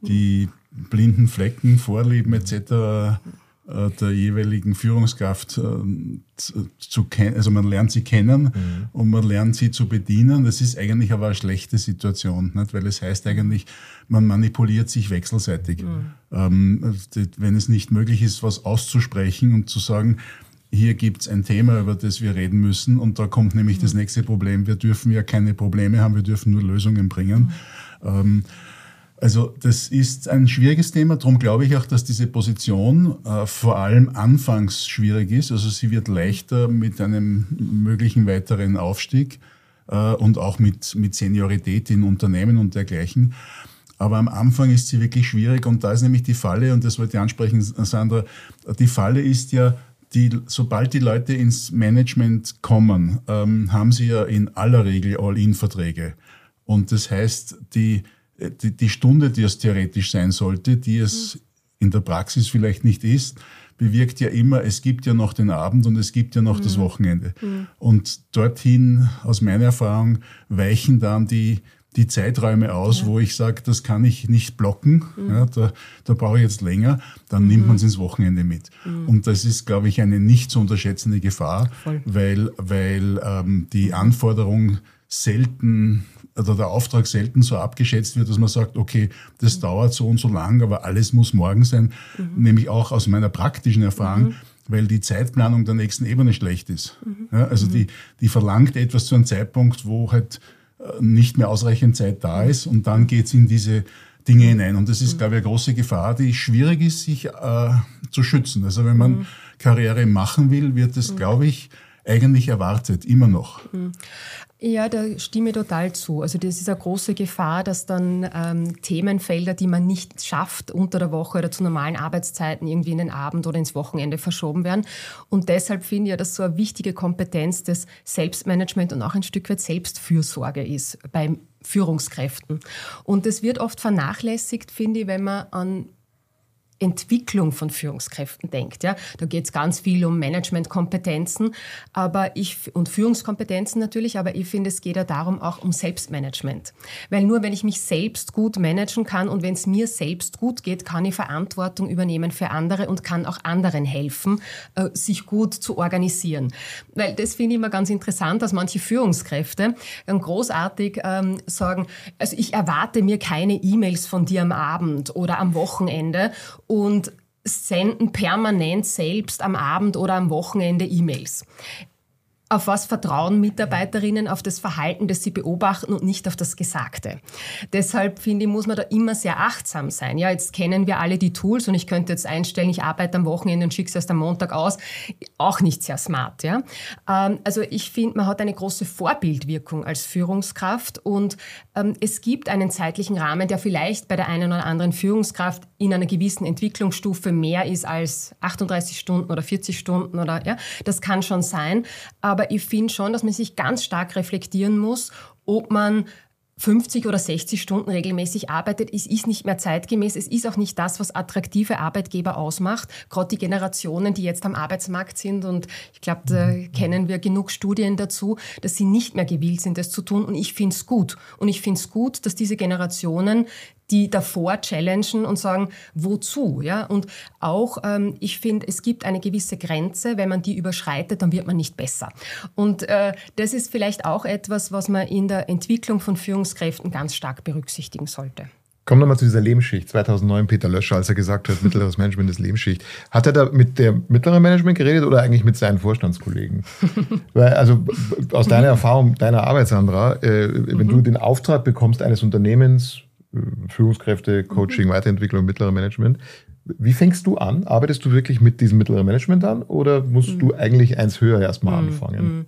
die blinden Flecken, Vorlieben etc der jeweiligen Führungskraft äh, zu kennen, also man lernt sie kennen mhm. und man lernt sie zu bedienen. Das ist eigentlich aber eine schlechte Situation, nicht? weil es heißt eigentlich, man manipuliert sich wechselseitig. Mhm. Ähm, wenn es nicht möglich ist, was auszusprechen und zu sagen, hier gibt es ein Thema, über das wir reden müssen und da kommt nämlich mhm. das nächste Problem. Wir dürfen ja keine Probleme haben, wir dürfen nur Lösungen bringen. Mhm. Ähm, also das ist ein schwieriges Thema, darum glaube ich auch, dass diese Position äh, vor allem anfangs schwierig ist. Also sie wird leichter mit einem möglichen weiteren Aufstieg äh, und auch mit, mit Seniorität in Unternehmen und dergleichen. Aber am Anfang ist sie wirklich schwierig und da ist nämlich die Falle, und das wollte ich ansprechen, Sandra, die Falle ist ja, die, sobald die Leute ins Management kommen, ähm, haben sie ja in aller Regel All-in-Verträge. Und das heißt, die, die, die Stunde, die es theoretisch sein sollte, die es in der Praxis vielleicht nicht ist, bewirkt ja immer, es gibt ja noch den Abend und es gibt ja noch mhm. das Wochenende. Mhm. Und dorthin, aus meiner Erfahrung, weichen dann die, die Zeiträume aus, ja. wo ich sage, das kann ich nicht blocken, mhm. ja, da, da brauche ich jetzt länger, dann nimmt mhm. man es ins Wochenende mit. Mhm. Und das ist, glaube ich, eine nicht zu unterschätzende Gefahr, Voll. weil, weil ähm, die Anforderung selten oder der Auftrag selten so abgeschätzt wird, dass man sagt, okay, das dauert so und so lang, aber alles muss morgen sein, mhm. nämlich auch aus meiner praktischen Erfahrung, mhm. weil die Zeitplanung der nächsten Ebene schlecht ist. Mhm. Ja, also die, die verlangt etwas zu einem Zeitpunkt, wo halt äh, nicht mehr ausreichend Zeit da ist und dann geht's in diese Dinge hinein. Und das ist, glaube ich, eine große Gefahr, die schwierig ist, sich äh, zu schützen. Also wenn man Karriere machen will, wird es, glaube ich, eigentlich erwartet, immer noch. Mhm. Ja, da stimme ich total zu. Also das ist eine große Gefahr, dass dann ähm, Themenfelder, die man nicht schafft unter der Woche oder zu normalen Arbeitszeiten irgendwie in den Abend oder ins Wochenende verschoben werden. Und deshalb finde ich ja, dass so eine wichtige Kompetenz des Selbstmanagement und auch ein Stück weit Selbstfürsorge ist beim Führungskräften. Und das wird oft vernachlässigt, finde ich, wenn man an Entwicklung von Führungskräften denkt. Ja, da geht es ganz viel um Managementkompetenzen, aber ich und Führungskompetenzen natürlich, aber ich finde, es geht ja darum auch um Selbstmanagement, weil nur wenn ich mich selbst gut managen kann und wenn es mir selbst gut geht, kann ich Verantwortung übernehmen für andere und kann auch anderen helfen, äh, sich gut zu organisieren. Weil das finde ich immer ganz interessant, dass manche Führungskräfte ähm, großartig ähm, sagen, also ich erwarte mir keine E-Mails von dir am Abend oder am Wochenende und senden permanent selbst am Abend oder am Wochenende E-Mails. Auf was vertrauen Mitarbeiterinnen? Auf das Verhalten, das sie beobachten und nicht auf das Gesagte. Deshalb finde ich, muss man da immer sehr achtsam sein. Ja, jetzt kennen wir alle die Tools und ich könnte jetzt einstellen, ich arbeite am Wochenende und schicke es erst am Montag aus. Auch nicht sehr smart. Ja, ähm, also ich finde, man hat eine große Vorbildwirkung als Führungskraft und ähm, es gibt einen zeitlichen Rahmen, der vielleicht bei der einen oder anderen Führungskraft in einer gewissen Entwicklungsstufe mehr ist als 38 Stunden oder 40 Stunden oder ja, das kann schon sein. Aber ich finde schon, dass man sich ganz stark reflektieren muss, ob man 50 oder 60 Stunden regelmäßig arbeitet, es ist nicht mehr zeitgemäß. Es ist auch nicht das, was attraktive Arbeitgeber ausmacht. Gerade die Generationen, die jetzt am Arbeitsmarkt sind. Und ich glaube, da kennen wir genug Studien dazu, dass sie nicht mehr gewillt sind, das zu tun. Und ich finde es gut. Und ich finde es gut, dass diese Generationen die davor challengen und sagen, wozu? Ja? Und auch, ähm, ich finde, es gibt eine gewisse Grenze, wenn man die überschreitet, dann wird man nicht besser. Und äh, das ist vielleicht auch etwas, was man in der Entwicklung von Führungskräften ganz stark berücksichtigen sollte. Kommen wir mal zu dieser Lebensschicht. 2009 Peter Löscher, als er gesagt hat, mittleres Management ist Lebensschicht. Hat er da mit der mittleren Management geredet oder eigentlich mit seinen Vorstandskollegen? Weil, also aus deiner Erfahrung, deiner Arbeit, Sandra, äh, wenn du den Auftrag bekommst eines Unternehmens, Führungskräfte, Coaching, mhm. Weiterentwicklung, mittlere Management. Wie fängst du an? Arbeitest du wirklich mit diesem mittleren Management an oder musst mhm. du eigentlich eins höher erstmal mhm. anfangen? Mhm.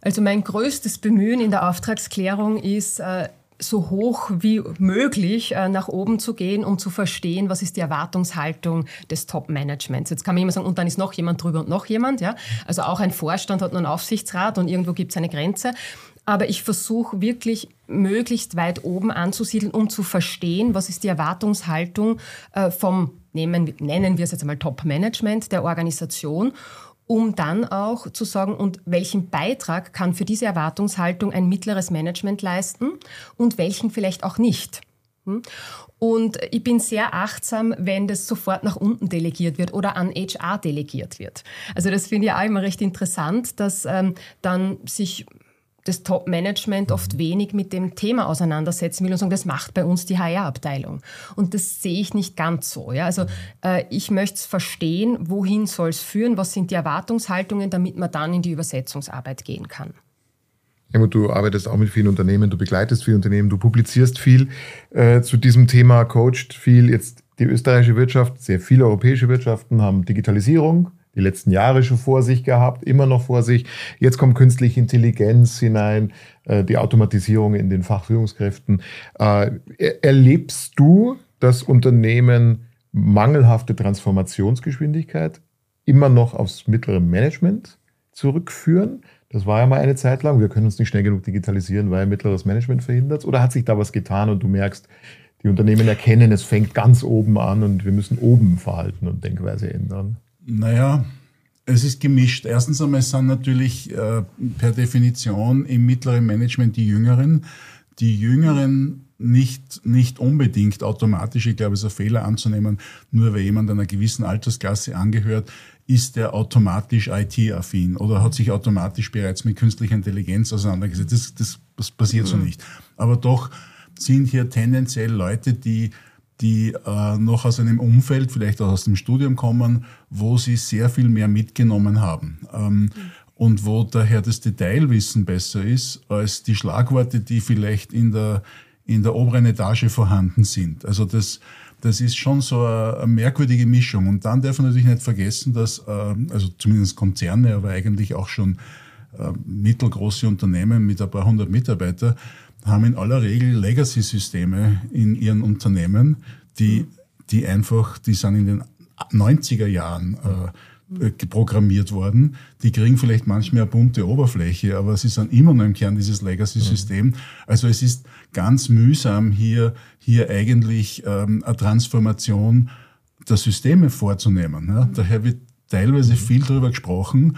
Also mein größtes Bemühen in der Auftragsklärung ist, äh, so hoch wie möglich äh, nach oben zu gehen, um zu verstehen, was ist die Erwartungshaltung des Top-Managements. Jetzt kann man immer sagen, und dann ist noch jemand drüber und noch jemand. Ja? Also auch ein Vorstand hat nur einen Aufsichtsrat und irgendwo gibt es eine Grenze aber ich versuche wirklich möglichst weit oben anzusiedeln, um zu verstehen, was ist die Erwartungshaltung äh, vom, nehmen, nennen wir es jetzt einmal Top-Management der Organisation um dann auch zu sagen, und welchen Beitrag kann für diese Erwartungshaltung ein mittleres Management leisten und welchen vielleicht auch nicht. Hm? Und ich bin sehr achtsam, wenn das sofort nach unten delegiert wird oder an HR delegiert wird. Also das finde ich auch immer recht interessant, dass ähm, dann sich das Top-Management oft wenig mit dem Thema auseinandersetzen will und sagen, das macht bei uns die HR-Abteilung. Und das sehe ich nicht ganz so. Ja? Also äh, ich möchte es verstehen, wohin soll es führen, was sind die Erwartungshaltungen, damit man dann in die Übersetzungsarbeit gehen kann. Helmut, du arbeitest auch mit vielen Unternehmen, du begleitest viele Unternehmen, du publizierst viel äh, zu diesem Thema, coacht viel. Jetzt die österreichische Wirtschaft, sehr viele europäische Wirtschaften haben Digitalisierung, die letzten Jahre schon vor sich gehabt, immer noch vor sich. Jetzt kommt künstliche Intelligenz hinein, äh, die Automatisierung in den Fachführungskräften. Äh, erlebst du, dass Unternehmen mangelhafte Transformationsgeschwindigkeit immer noch aufs mittlere Management zurückführen? Das war ja mal eine Zeit lang. Wir können uns nicht schnell genug digitalisieren, weil mittleres Management verhindert. Oder hat sich da was getan und du merkst, die Unternehmen erkennen, es fängt ganz oben an und wir müssen oben Verhalten und Denkweise ändern? Naja, es ist gemischt. Erstens einmal sind natürlich äh, per Definition im mittleren Management die Jüngeren. Die Jüngeren nicht, nicht unbedingt automatisch, ich glaube, es ist ein Fehler anzunehmen, nur weil jemand einer gewissen Altersklasse angehört, ist er automatisch IT-affin oder hat sich automatisch bereits mit künstlicher Intelligenz auseinandergesetzt. Das, das, das passiert mhm. so nicht. Aber doch sind hier tendenziell Leute, die die äh, noch aus einem Umfeld, vielleicht auch aus dem Studium kommen, wo sie sehr viel mehr mitgenommen haben. Ähm, mhm. Und wo daher das Detailwissen besser ist als die Schlagworte, die vielleicht in der, in der oberen Etage vorhanden sind. Also das, das ist schon so eine, eine, merkwürdige Mischung. Und dann darf man natürlich nicht vergessen, dass, äh, also zumindest Konzerne, aber eigentlich auch schon äh, mittelgroße Unternehmen mit ein paar hundert Mitarbeiter, haben in aller Regel Legacy-Systeme in ihren Unternehmen, die, die einfach, die sind in den 90er Jahren äh, programmiert worden. Die kriegen vielleicht manchmal eine bunte Oberfläche, aber sie sind immer noch im Kern dieses Legacy-System. Also es ist ganz mühsam, hier, hier eigentlich ähm, eine Transformation der Systeme vorzunehmen. Ja? Daher wird teilweise viel darüber gesprochen,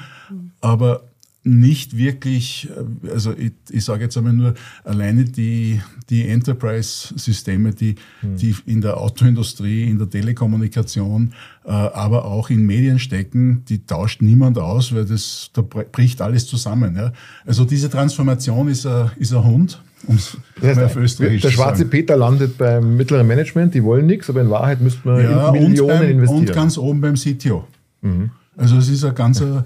aber nicht wirklich, äh, also ich, ich sage jetzt einmal nur, alleine die, die Enterprise-Systeme, die, mhm. die in der Autoindustrie, in der Telekommunikation, äh, aber auch in Medien stecken, die tauscht niemand aus, weil das, da bricht alles zusammen. Ja. Also diese Transformation ist ein, ist ein Hund. Um's das heißt, auf der schwarze Peter landet beim mittleren Management, die wollen nichts, aber in Wahrheit müsste man ja, Millionen und beim, investieren. Und ganz oben beim CTO. Mhm. Also es ist ein ganzer,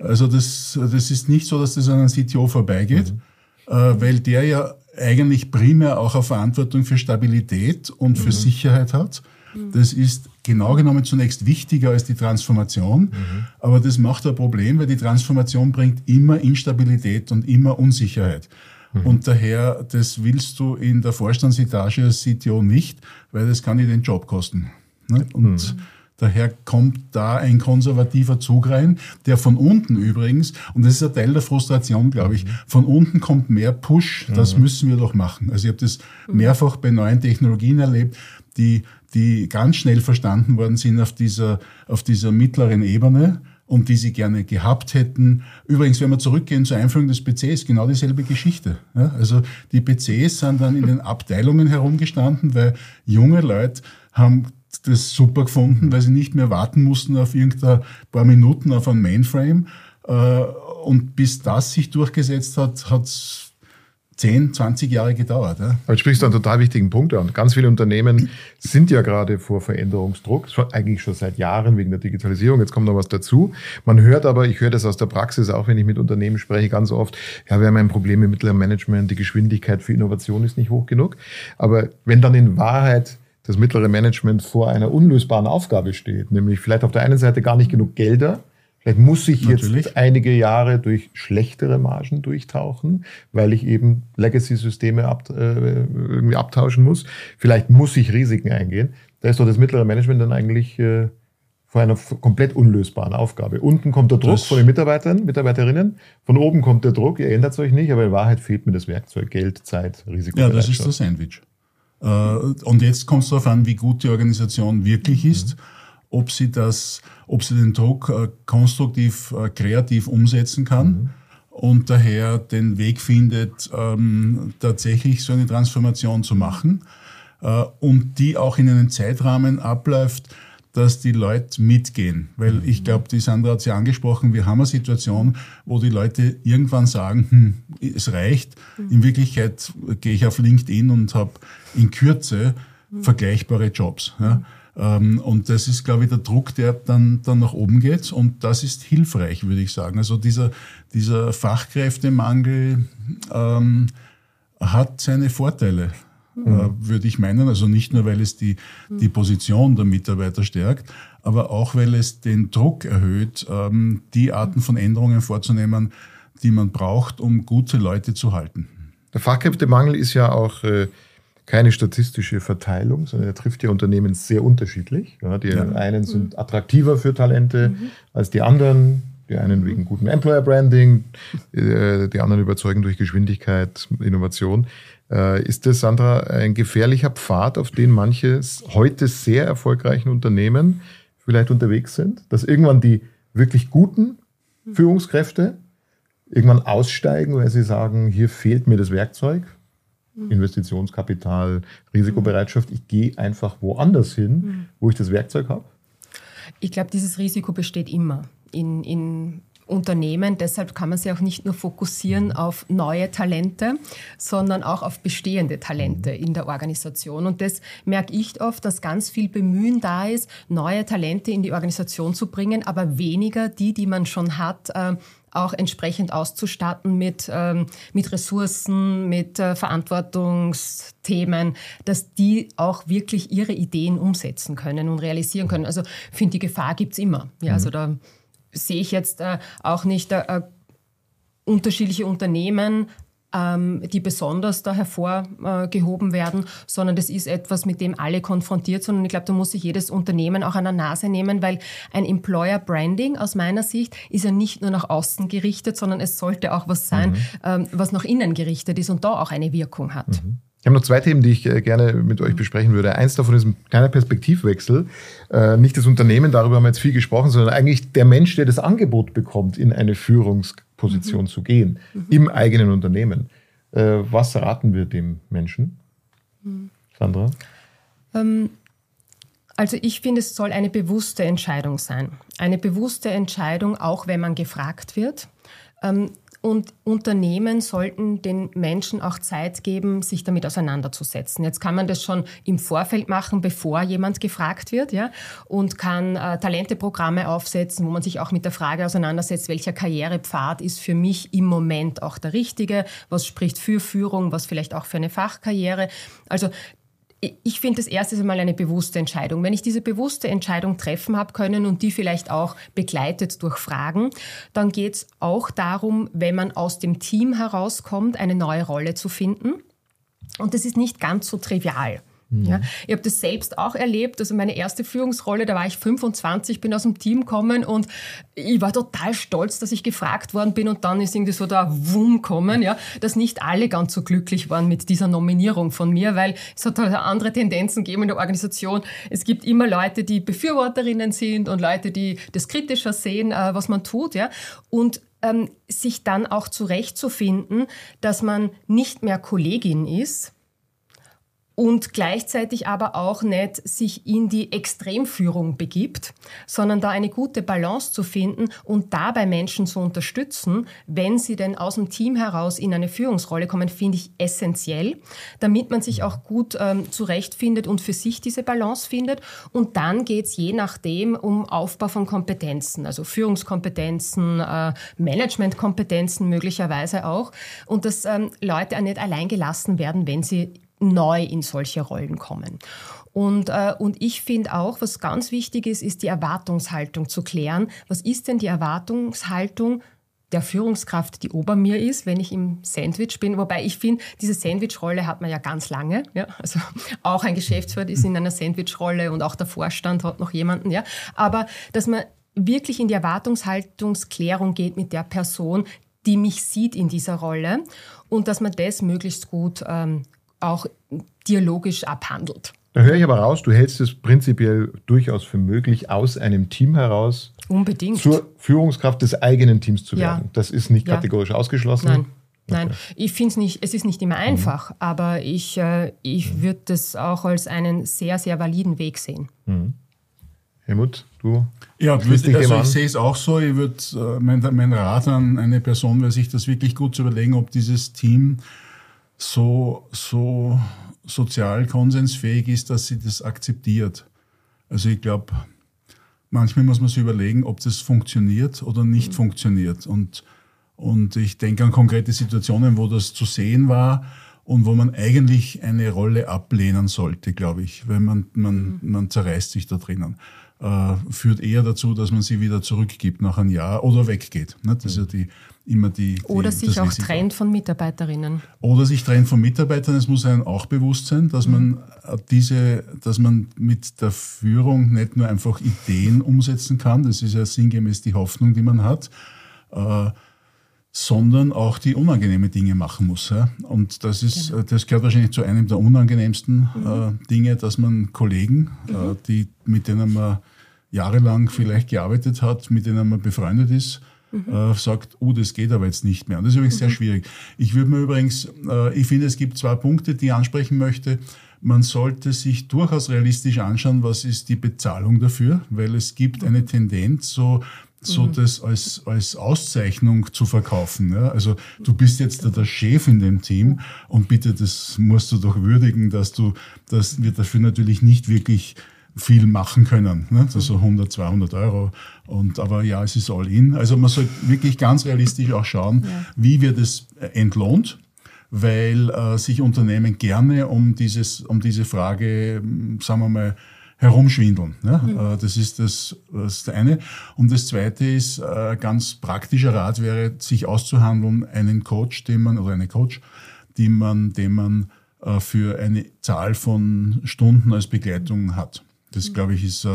also das, das ist nicht so, dass das an einem CTO vorbeigeht, mhm. äh, weil der ja eigentlich primär auch eine Verantwortung für Stabilität und für mhm. Sicherheit hat. Mhm. Das ist genau genommen zunächst wichtiger als die Transformation, mhm. aber das macht ein Problem, weil die Transformation bringt immer Instabilität und immer Unsicherheit. Mhm. Und daher, das willst du in der Vorstandsetage als CTO nicht, weil das kann dir den Job kosten. Ne? Und mhm. Daher kommt da ein konservativer Zug rein, der von unten übrigens, und das ist ein Teil der Frustration, glaube ich, von unten kommt mehr Push, das mhm. müssen wir doch machen. Also ich habe das mehrfach bei neuen Technologien erlebt, die, die ganz schnell verstanden worden sind auf dieser, auf dieser mittleren Ebene und die sie gerne gehabt hätten. Übrigens, wenn wir zurückgehen zur Einführung des PCs, genau dieselbe Geschichte. Ja, also die PCs sind dann in den Abteilungen herumgestanden, weil junge Leute haben das super gefunden, weil sie nicht mehr warten mussten auf irgendein paar Minuten auf ein Mainframe. Äh, und bis das sich durchgesetzt hat, hat es 10, 20 Jahre gedauert. Ja. Aber du sprichst einen total wichtigen Punkt an. Ganz viele Unternehmen sind ja gerade vor Veränderungsdruck, eigentlich schon seit Jahren wegen der Digitalisierung. Jetzt kommt noch was dazu. Man hört aber, ich höre das aus der Praxis, auch wenn ich mit Unternehmen spreche, ganz oft, ja, wir haben ein Problem im mittleren Management, die Geschwindigkeit für Innovation ist nicht hoch genug. Aber wenn dann in Wahrheit das mittlere Management vor einer unlösbaren Aufgabe steht, nämlich vielleicht auf der einen Seite gar nicht genug Gelder, vielleicht muss ich Natürlich. jetzt einige Jahre durch schlechtere Margen durchtauchen, weil ich eben Legacy-Systeme ab, äh, irgendwie abtauschen muss. Vielleicht muss ich Risiken eingehen. Da ist doch das mittlere Management dann eigentlich äh, vor einer komplett unlösbaren Aufgabe. Unten kommt der Druck das von den Mitarbeitern, Mitarbeiterinnen. Von oben kommt der Druck, ihr ändert es euch nicht, aber in Wahrheit fehlt mir das Werkzeug, Geld, Zeit, Risiko. Ja, das ist das Sandwich. Äh, und jetzt kommt es darauf an, wie gut die Organisation wirklich mhm. ist, ob sie das, ob sie den Druck äh, konstruktiv, äh, kreativ umsetzen kann. Mhm. Und daher den Weg findet, ähm, tatsächlich so eine Transformation zu machen und die auch in einem Zeitrahmen abläuft, dass die Leute mitgehen. Weil mhm. ich glaube, die Sandra hat sie angesprochen, wir haben eine Situation, wo die Leute irgendwann sagen, hm, es reicht. Mhm. In Wirklichkeit gehe ich auf LinkedIn und habe in Kürze mhm. vergleichbare Jobs. Ja. Ähm, und das ist, glaube ich, der Druck, der dann, dann nach oben geht. Und das ist hilfreich, würde ich sagen. Also dieser, dieser Fachkräftemangel ähm, hat seine Vorteile mhm. würde ich meinen. Also nicht nur, weil es die, die Position der Mitarbeiter stärkt, aber auch, weil es den Druck erhöht, ähm, die Arten von Änderungen vorzunehmen, die man braucht, um gute Leute zu halten. Der Fachkräftemangel ist ja auch äh, keine statistische Verteilung, sondern er trifft ja Unternehmen sehr unterschiedlich. die ja. einen sind attraktiver für Talente mhm. als die anderen. Die einen wegen gutem Employer Branding, äh, die anderen überzeugen durch Geschwindigkeit, Innovation. Äh, ist das, Sandra, ein gefährlicher Pfad, auf den manche heute sehr erfolgreichen Unternehmen vielleicht unterwegs sind? Dass irgendwann die wirklich guten Führungskräfte irgendwann aussteigen, weil sie sagen, hier fehlt mir das Werkzeug, Investitionskapital, Risikobereitschaft. Ich gehe einfach woanders hin, wo ich das Werkzeug habe? Ich glaube, dieses Risiko besteht immer in, in Unternehmen. Deshalb kann man sich auch nicht nur fokussieren auf neue Talente, sondern auch auf bestehende Talente in der Organisation. Und das merke ich oft, dass ganz viel Bemühen da ist, neue Talente in die Organisation zu bringen, aber weniger die, die man schon hat, äh, auch entsprechend auszustatten mit, ähm, mit Ressourcen, mit äh, Verantwortungsthemen, dass die auch wirklich ihre Ideen umsetzen können und realisieren können. Also finde, die Gefahr gibt es immer. Ja, also mhm. da sehe ich jetzt äh, auch nicht äh, unterschiedliche Unternehmen ähm, die besonders da hervorgehoben werden, sondern das ist etwas, mit dem alle konfrontiert sind. Und ich glaube, da muss sich jedes Unternehmen auch an der Nase nehmen, weil ein Employer Branding aus meiner Sicht ist ja nicht nur nach außen gerichtet, sondern es sollte auch was sein, mhm. ähm, was nach innen gerichtet ist und da auch eine Wirkung hat. Mhm. Ich habe noch zwei Themen, die ich äh, gerne mit euch besprechen würde. Eins davon ist ein kleiner Perspektivwechsel. Äh, nicht das Unternehmen, darüber haben wir jetzt viel gesprochen, sondern eigentlich der Mensch, der das Angebot bekommt, in eine Führungsposition mhm. zu gehen, mhm. im eigenen Unternehmen. Äh, was raten wir dem Menschen? Mhm. Sandra? Ähm, also ich finde, es soll eine bewusste Entscheidung sein. Eine bewusste Entscheidung, auch wenn man gefragt wird. Und Unternehmen sollten den Menschen auch Zeit geben, sich damit auseinanderzusetzen. Jetzt kann man das schon im Vorfeld machen, bevor jemand gefragt wird, ja, und kann äh, Talenteprogramme aufsetzen, wo man sich auch mit der Frage auseinandersetzt, welcher Karrierepfad ist für mich im Moment auch der richtige, was spricht für Führung, was vielleicht auch für eine Fachkarriere. Also ich finde das erste einmal eine bewusste Entscheidung. Wenn ich diese bewusste Entscheidung treffen habe können und die vielleicht auch begleitet durch Fragen, dann geht es auch darum, wenn man aus dem Team herauskommt, eine neue Rolle zu finden. Und das ist nicht ganz so trivial. Mhm. Ja, ich habe das selbst auch erlebt. Also meine erste Führungsrolle, da war ich 25, bin aus dem Team gekommen und ich war total stolz, dass ich gefragt worden bin und dann ist irgendwie so der Wumm kommen, ja, dass nicht alle ganz so glücklich waren mit dieser Nominierung von mir, weil es hat halt andere Tendenzen gegeben in der Organisation. Es gibt immer Leute, die Befürworterinnen sind und Leute, die das kritischer sehen, äh, was man tut, ja. Und ähm, sich dann auch zurechtzufinden, dass man nicht mehr Kollegin ist, und gleichzeitig aber auch nicht sich in die Extremführung begibt, sondern da eine gute Balance zu finden und dabei Menschen zu unterstützen, wenn sie denn aus dem Team heraus in eine Führungsrolle kommen, finde ich essentiell, damit man sich auch gut ähm, zurechtfindet und für sich diese Balance findet. Und dann geht es je nachdem um Aufbau von Kompetenzen, also Führungskompetenzen, äh, Managementkompetenzen möglicherweise auch. Und dass ähm, Leute auch nicht allein gelassen werden, wenn sie neu in solche Rollen kommen. Und, äh, und ich finde auch, was ganz wichtig ist, ist die Erwartungshaltung zu klären. Was ist denn die Erwartungshaltung der Führungskraft, die ober mir ist, wenn ich im Sandwich bin. Wobei ich finde, diese Sandwich-Rolle hat man ja ganz lange. Ja? Also auch ein Geschäftsführer ist in einer Sandwich-Rolle und auch der Vorstand hat noch jemanden. Ja? Aber dass man wirklich in die Erwartungshaltungsklärung geht mit der Person, die mich sieht in dieser Rolle und dass man das möglichst gut ähm, auch dialogisch abhandelt. Da höre ich aber raus, du hältst es prinzipiell durchaus für möglich, aus einem Team heraus Unbedingt. zur Führungskraft des eigenen Teams zu werden. Ja. Das ist nicht kategorisch ja. ausgeschlossen. Nein. Nein, okay. ich finde es nicht, es ist nicht immer mhm. einfach, mhm. aber ich, äh, ich mhm. würde das auch als einen sehr, sehr validen Weg sehen. Mhm. Helmut, du? Ja, würd, also ich sehe es auch so. Ich würde, äh, mein, mein Rat an eine Person wäre, sich das wirklich gut zu überlegen, ob dieses Team so, so sozial konsensfähig ist, dass sie das akzeptiert. Also ich glaube, manchmal muss man sich überlegen, ob das funktioniert oder nicht mhm. funktioniert. Und, und ich denke an konkrete Situationen, wo das zu sehen war und wo man eigentlich eine Rolle ablehnen sollte, glaube ich, weil man, man, mhm. man zerreißt sich da drinnen. Äh, führt eher dazu, dass man sie wieder zurückgibt nach einem Jahr oder weggeht. Ne? Das ist ja die, immer die. die Oder sich auch trennt von Mitarbeiterinnen. Oder sich trennt von Mitarbeitern. Es muss einem auch bewusst sein, dass man äh, diese, dass man mit der Führung nicht nur einfach Ideen umsetzen kann. Das ist ja sinngemäß die Hoffnung, die man hat. Äh, sondern auch die unangenehmen Dinge machen muss. Ja? Und das ist, genau. das gehört wahrscheinlich zu einem der unangenehmsten mhm. äh, Dinge, dass man Kollegen, äh, mhm. äh, die, mit denen man jahrelang vielleicht gearbeitet hat, mit denen man befreundet ist, mhm. äh, sagt, oh, das geht aber jetzt nicht mehr. Und das ist übrigens sehr mhm. schwierig. Ich würde mir übrigens, äh, ich finde, es gibt zwei Punkte, die ich ansprechen möchte. Man sollte sich durchaus realistisch anschauen, was ist die Bezahlung dafür, weil es gibt eine Tendenz, so so mhm. das als, als Auszeichnung zu verkaufen. Ja? Also du bist jetzt der, der Chef in dem Team und bitte, das musst du doch würdigen, dass du, dass wir dafür natürlich nicht wirklich viel machen können. Ne? Also 100, 200 Euro. Und, aber ja, es ist all in. Also man sollte wirklich ganz realistisch auch schauen, ja. wie wird es entlohnt weil äh, sich Unternehmen gerne um, dieses, um diese Frage, sagen wir mal, herumschwindeln. Ne? Mhm. Äh, das ist das, das eine. Und das zweite ist, äh, ganz praktischer Rat wäre, sich auszuhandeln, einen Coach, den man, oder eine Coach, die man, den man äh, für eine Zahl von Stunden als Begleitung hat. Das, mhm. glaube ich, ist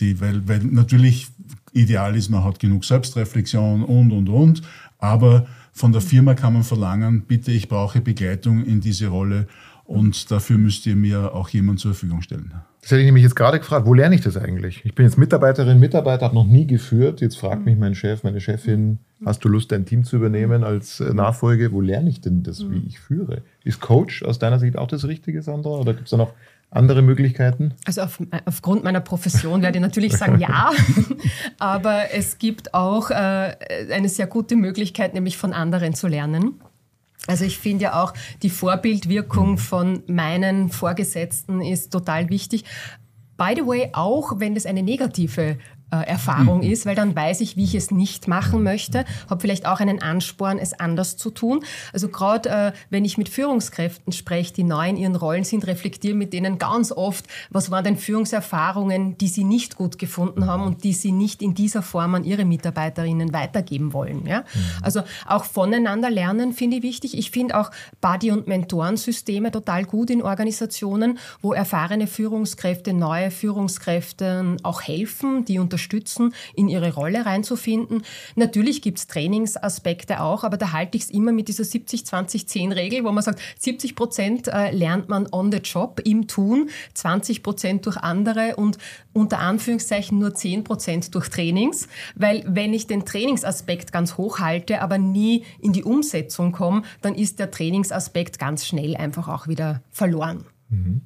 die, weil, weil natürlich ideal ist, man hat genug Selbstreflexion und, und, und, aber von der Firma kann man verlangen, bitte, ich brauche Begleitung in diese Rolle und dafür müsst ihr mir auch jemand zur Verfügung stellen. Das hätte ich nämlich jetzt gerade gefragt, wo lerne ich das eigentlich? Ich bin jetzt Mitarbeiterin, Mitarbeiter, habe noch nie geführt. Jetzt fragt mich mein Chef, meine Chefin, hast du Lust, dein Team zu übernehmen als äh, Nachfolge? Wo lerne ich denn das, wie ich führe? Ist Coach aus deiner Sicht auch das Richtige, Sandra? Oder gibt es da noch andere Möglichkeiten? Also auf, aufgrund meiner Profession werde ich natürlich sagen ja, aber es gibt auch äh, eine sehr gute Möglichkeit, nämlich von anderen zu lernen. Also ich finde ja auch, die Vorbildwirkung von meinen Vorgesetzten ist total wichtig. By the way, auch wenn das eine negative äh, Erfahrung mhm. ist, weil dann weiß ich, wie ich es nicht machen möchte, habe vielleicht auch einen Ansporn, es anders zu tun. Also gerade äh, wenn ich mit Führungskräften spreche, die neu in ihren Rollen sind, reflektiere mit denen ganz oft, was waren denn Führungserfahrungen, die sie nicht gut gefunden haben und die sie nicht in dieser Form an ihre Mitarbeiterinnen weitergeben wollen. Ja? Mhm. Also auch voneinander lernen finde ich wichtig. Ich finde auch Buddy- und Mentorensysteme total gut in Organisationen, wo erfahrene Führungskräfte neue Führungskräfte auch helfen, die unter unterstützen, in ihre Rolle reinzufinden. Natürlich gibt es Trainingsaspekte auch, aber da halte ich es immer mit dieser 70-20-10-Regel, wo man sagt, 70 Prozent äh, lernt man on the job, im Tun, 20 Prozent durch andere und unter Anführungszeichen nur 10 Prozent durch Trainings, weil wenn ich den Trainingsaspekt ganz hoch halte, aber nie in die Umsetzung komme, dann ist der Trainingsaspekt ganz schnell einfach auch wieder verloren. Mhm.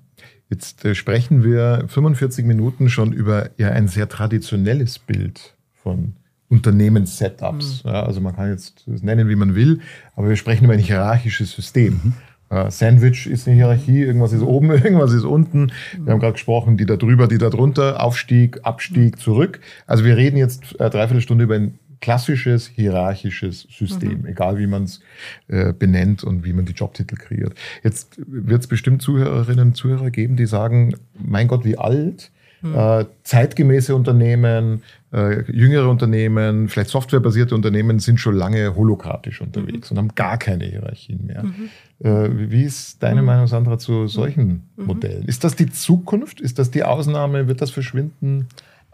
Jetzt äh, sprechen wir 45 Minuten schon über ja ein sehr traditionelles Bild von Unternehmenssetups. Mhm. Ja, also man kann jetzt das nennen, wie man will, aber wir sprechen über ein hierarchisches System. Mhm. Uh, Sandwich ist eine Hierarchie, irgendwas ist oben, irgendwas ist unten. Mhm. Wir haben gerade gesprochen, die da drüber, die da drunter, Aufstieg, Abstieg, mhm. zurück. Also wir reden jetzt äh, dreiviertel Stunde über ein klassisches hierarchisches System, mhm. egal wie man es äh, benennt und wie man die Jobtitel kreiert. Jetzt wird es bestimmt Zuhörerinnen und Zuhörer geben, die sagen, mein Gott, wie alt, mhm. äh, zeitgemäße Unternehmen, äh, jüngere Unternehmen, vielleicht softwarebasierte Unternehmen sind schon lange holokratisch unterwegs mhm. und haben gar keine Hierarchien mehr. Mhm. Äh, wie ist deine mhm. Meinung, Sandra, zu solchen mhm. Modellen? Ist das die Zukunft? Ist das die Ausnahme? Wird das verschwinden?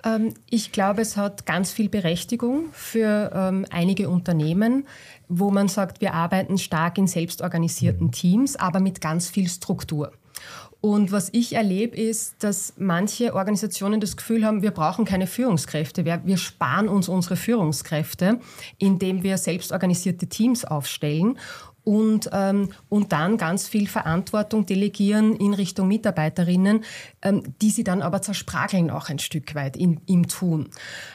Ähm, ich glaube, es hat ganz viel Berechtigung für ähm, einige Unternehmen, wo man sagt, wir arbeiten stark in selbstorganisierten Teams, aber mit ganz viel Struktur. Und was ich erlebe, ist, dass manche Organisationen das Gefühl haben, wir brauchen keine Führungskräfte. Wir, wir sparen uns unsere Führungskräfte, indem wir selbstorganisierte Teams aufstellen und, ähm, und dann ganz viel Verantwortung delegieren in Richtung Mitarbeiterinnen, ähm, die sie dann aber zersprageln auch ein Stück weit in, im Tun.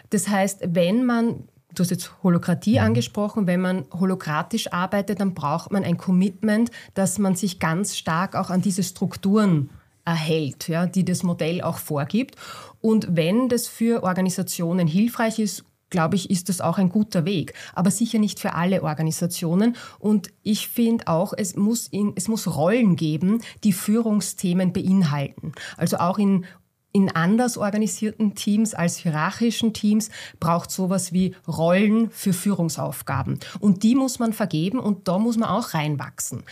Das heißt, wenn man Du hast jetzt Holokratie mhm. angesprochen. Wenn man holokratisch arbeitet, dann braucht man ein Commitment, dass man sich ganz stark auch an diese Strukturen erhält, ja, die das Modell auch vorgibt. Und wenn das für Organisationen hilfreich ist, glaube ich, ist das auch ein guter Weg. Aber sicher nicht für alle Organisationen. Und ich finde auch, es muss, in, es muss Rollen geben, die Führungsthemen beinhalten. Also auch in in anders organisierten Teams als hierarchischen Teams braucht sowas wie Rollen für Führungsaufgaben. Und die muss man vergeben und da muss man auch reinwachsen.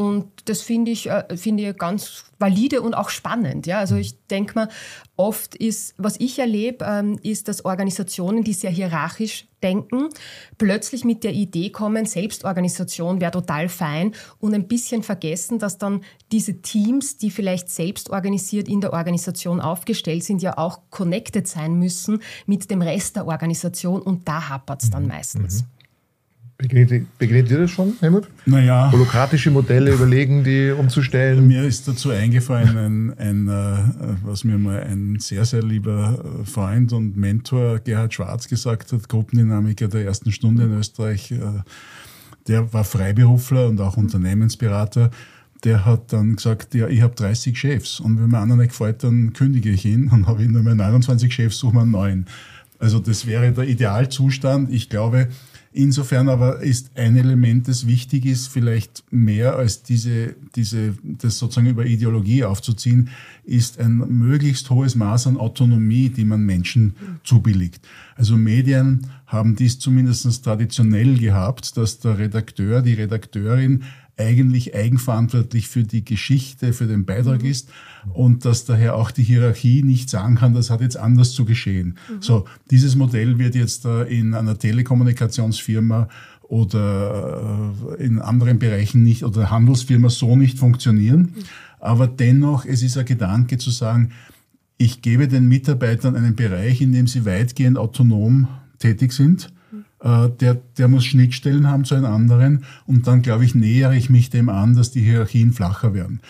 Und das finde ich, äh, finde ich ganz valide und auch spannend. Ja? Also ich denke mal, oft ist, was ich erlebe, ähm, ist, dass Organisationen, die sehr hierarchisch denken, plötzlich mit der Idee kommen, Selbstorganisation wäre total fein und ein bisschen vergessen, dass dann diese Teams, die vielleicht selbst organisiert in der Organisation aufgestellt sind, ja auch connected sein müssen mit dem Rest der Organisation und da hapert es dann mhm. meistens. Mhm. Begegnet, begegnet dir das schon, Helmut? Naja. Holokratische Modelle überlegen, die umzustellen? Mir ist dazu eingefallen, ein, ein, äh, was mir mal ein sehr, sehr lieber äh, Freund und Mentor Gerhard Schwarz gesagt hat, Gruppendynamiker der ersten Stunde in Österreich. Äh, der war Freiberufler und auch Unternehmensberater. der hat dann gesagt, ja, ich habe 30 Chefs und wenn mir einer nicht gefällt, dann kündige ich ihn. Dann habe ich nur mehr 29 Chefs, suche mir einen neuen. Also das wäre der Idealzustand. Ich glaube, Insofern aber ist ein Element, das wichtig ist, vielleicht mehr als diese, diese, das sozusagen über Ideologie aufzuziehen, ist ein möglichst hohes Maß an Autonomie, die man Menschen zubilligt. Also Medien haben dies zumindest traditionell gehabt, dass der Redakteur, die Redakteurin eigentlich eigenverantwortlich für die Geschichte, für den Beitrag mhm. ist und dass daher auch die Hierarchie nicht sagen kann, das hat jetzt anders zu geschehen. Mhm. So, dieses Modell wird jetzt äh, in einer Telekommunikationsfirma oder äh, in anderen Bereichen nicht oder Handelsfirma so nicht funktionieren. Mhm. Aber dennoch, es ist ein Gedanke zu sagen, ich gebe den Mitarbeitern einen Bereich, in dem sie weitgehend autonom tätig sind. Äh, der, der muss Schnittstellen haben zu einem anderen. Und dann, glaube ich, nähere ich mich dem an, dass die Hierarchien flacher werden.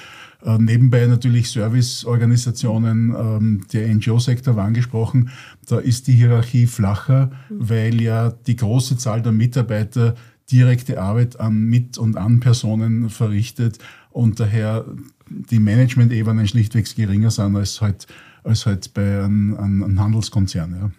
Äh, nebenbei natürlich Serviceorganisationen, ähm, der NGO-Sektor war angesprochen, da ist die Hierarchie flacher, weil ja die große Zahl der Mitarbeiter direkte Arbeit an mit und an Personen verrichtet. Und daher die Management-Ebenen schlichtweg geringer sind als halt, als halt bei einem, einem Handelskonzern. Ja.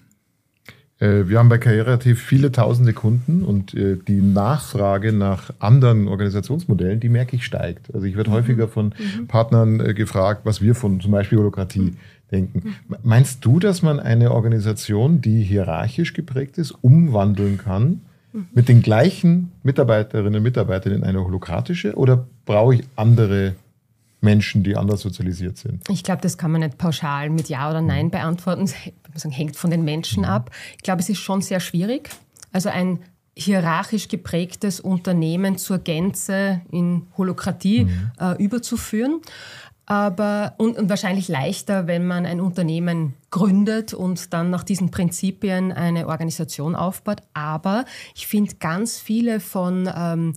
Äh, wir haben bei Karriereativ viele tausende Kunden und äh, die Nachfrage nach anderen Organisationsmodellen, die merke ich steigt. Also ich werde mhm. häufiger von mhm. Partnern äh, gefragt, was wir von zum Beispiel Holokratie mhm. denken. Meinst du, dass man eine Organisation, die hierarchisch geprägt ist, umwandeln kann mhm. mit den gleichen Mitarbeiterinnen und Mitarbeitern in eine holokratische oder brauche ich andere Menschen, die anders sozialisiert sind? Ich glaube, das kann man nicht pauschal mit Ja oder Nein mhm. beantworten. Das hängt von den Menschen mhm. ab. Ich glaube, es ist schon sehr schwierig. Also ein hierarchisch geprägtes Unternehmen zur Gänze in Holokratie mhm. äh, überzuführen. Aber, und, und, wahrscheinlich leichter, wenn man ein Unternehmen gründet und dann nach diesen Prinzipien eine Organisation aufbaut. Aber ich finde ganz viele von ähm,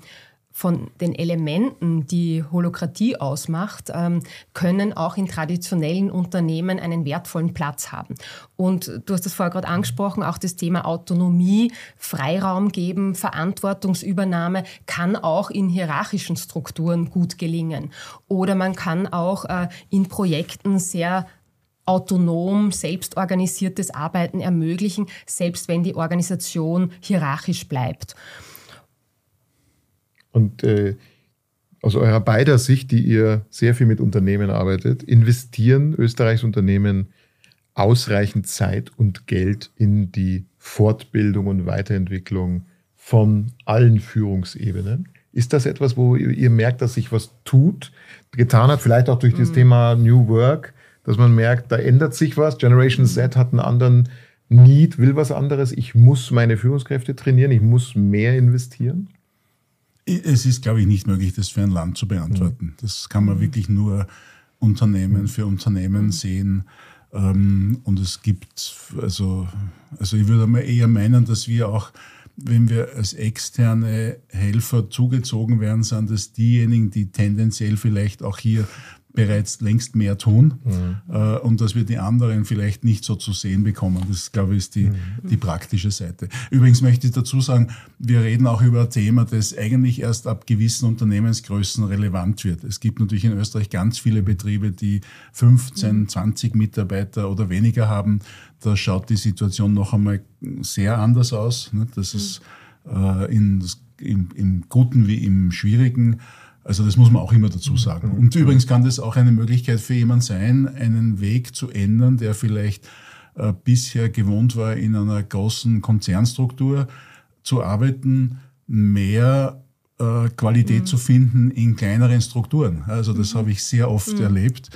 von den Elementen, die Holokratie ausmacht, ähm, können auch in traditionellen Unternehmen einen wertvollen Platz haben. Und du hast das vorher gerade angesprochen, auch das Thema Autonomie, Freiraum geben, Verantwortungsübernahme kann auch in hierarchischen Strukturen gut gelingen. Oder man kann auch äh, in Projekten sehr autonom, selbstorganisiertes Arbeiten ermöglichen, selbst wenn die Organisation hierarchisch bleibt. Und äh, aus eurer beider Sicht, die ihr sehr viel mit Unternehmen arbeitet, investieren Österreichs Unternehmen ausreichend Zeit und Geld in die Fortbildung und Weiterentwicklung von allen Führungsebenen? Ist das etwas, wo ihr merkt, dass sich was tut, getan hat, vielleicht auch durch mhm. das Thema New Work, dass man merkt, da ändert sich was. Generation Z hat einen anderen Need, will was anderes. Ich muss meine Führungskräfte trainieren, ich muss mehr investieren. Es ist, glaube ich, nicht möglich, das für ein Land zu beantworten. Mhm. Das kann man wirklich nur Unternehmen mhm. für Unternehmen sehen. Ähm, und es gibt, also, also ich würde mal eher meinen, dass wir auch, wenn wir als externe Helfer zugezogen werden, sind das diejenigen, die tendenziell vielleicht auch hier bereits längst mehr tun mhm. äh, und dass wir die anderen vielleicht nicht so zu sehen bekommen. Das, glaube ich, ist die, mhm. die praktische Seite. Übrigens möchte ich dazu sagen, wir reden auch über ein Thema, das eigentlich erst ab gewissen Unternehmensgrößen relevant wird. Es gibt natürlich in Österreich ganz viele Betriebe, die 15, 20 mhm. Mitarbeiter oder weniger haben. Da schaut die Situation noch einmal sehr anders aus. Ne? Das ist äh, in, im, im Guten wie im Schwierigen also das muss man auch immer dazu sagen. Und übrigens kann das auch eine Möglichkeit für jemand sein, einen Weg zu ändern, der vielleicht äh, bisher gewohnt war, in einer großen Konzernstruktur zu arbeiten, mehr äh, Qualität mhm. zu finden in kleineren Strukturen. Also das mhm. habe ich sehr oft mhm. erlebt,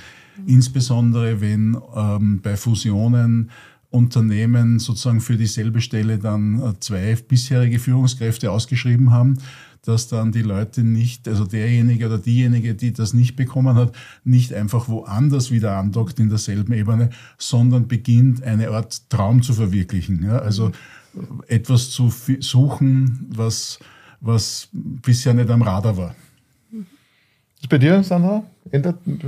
insbesondere wenn ähm, bei Fusionen Unternehmen sozusagen für dieselbe Stelle dann äh, zwei bisherige Führungskräfte ausgeschrieben haben dass dann die Leute nicht, also derjenige oder diejenige, die das nicht bekommen hat, nicht einfach woanders wieder andockt in derselben Ebene, sondern beginnt eine Art Traum zu verwirklichen. Ja? Also etwas zu suchen, was, was bisher nicht am Radar war. Ist bei dir, Sandra?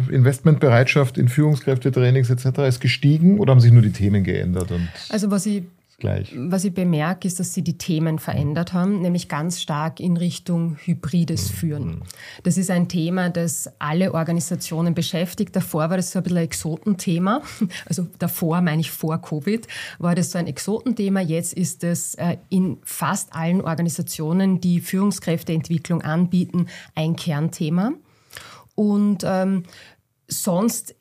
Investmentbereitschaft in Führungskräfte, Trainings etc. ist gestiegen oder haben sich nur die Themen geändert? also was ich gleich? Was ich bemerke, ist, dass sie die Themen verändert haben, nämlich ganz stark in Richtung hybrides Führen. Das ist ein Thema, das alle Organisationen beschäftigt. Davor war das so ein bisschen ein Exotenthema. Also davor, meine ich vor Covid, war das so ein Exotenthema. Jetzt ist es äh, in fast allen Organisationen, die Führungskräfteentwicklung anbieten, ein Kernthema. Und ähm, sonst,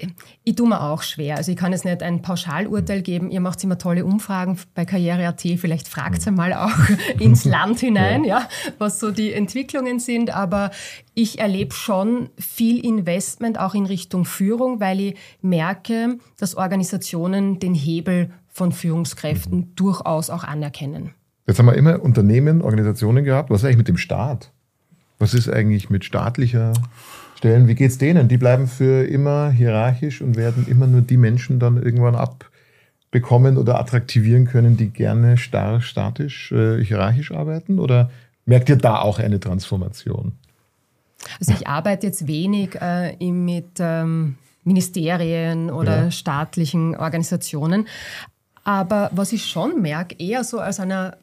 ich tue mir auch schwer. Also ich kann jetzt nicht ein Pauschalurteil geben. Ihr macht immer tolle Umfragen bei Karriere.at. Vielleicht fragt ihr mal auch ins Land hinein, ja, was so die Entwicklungen sind. Aber ich erlebe schon viel Investment auch in Richtung Führung, weil ich merke, dass Organisationen den Hebel von Führungskräften mhm. durchaus auch anerkennen. Jetzt haben wir immer Unternehmen, Organisationen gehabt. Was ist eigentlich mit dem Staat? Was ist eigentlich mit staatlicher stellen. Wie geht es denen? Die bleiben für immer hierarchisch und werden immer nur die Menschen dann irgendwann abbekommen oder attraktivieren können, die gerne starr, statisch, äh, hierarchisch arbeiten? Oder merkt ihr da auch eine Transformation? Also ich arbeite jetzt wenig äh, mit ähm, Ministerien oder ja. staatlichen Organisationen. Aber was ich schon merke, eher so als einer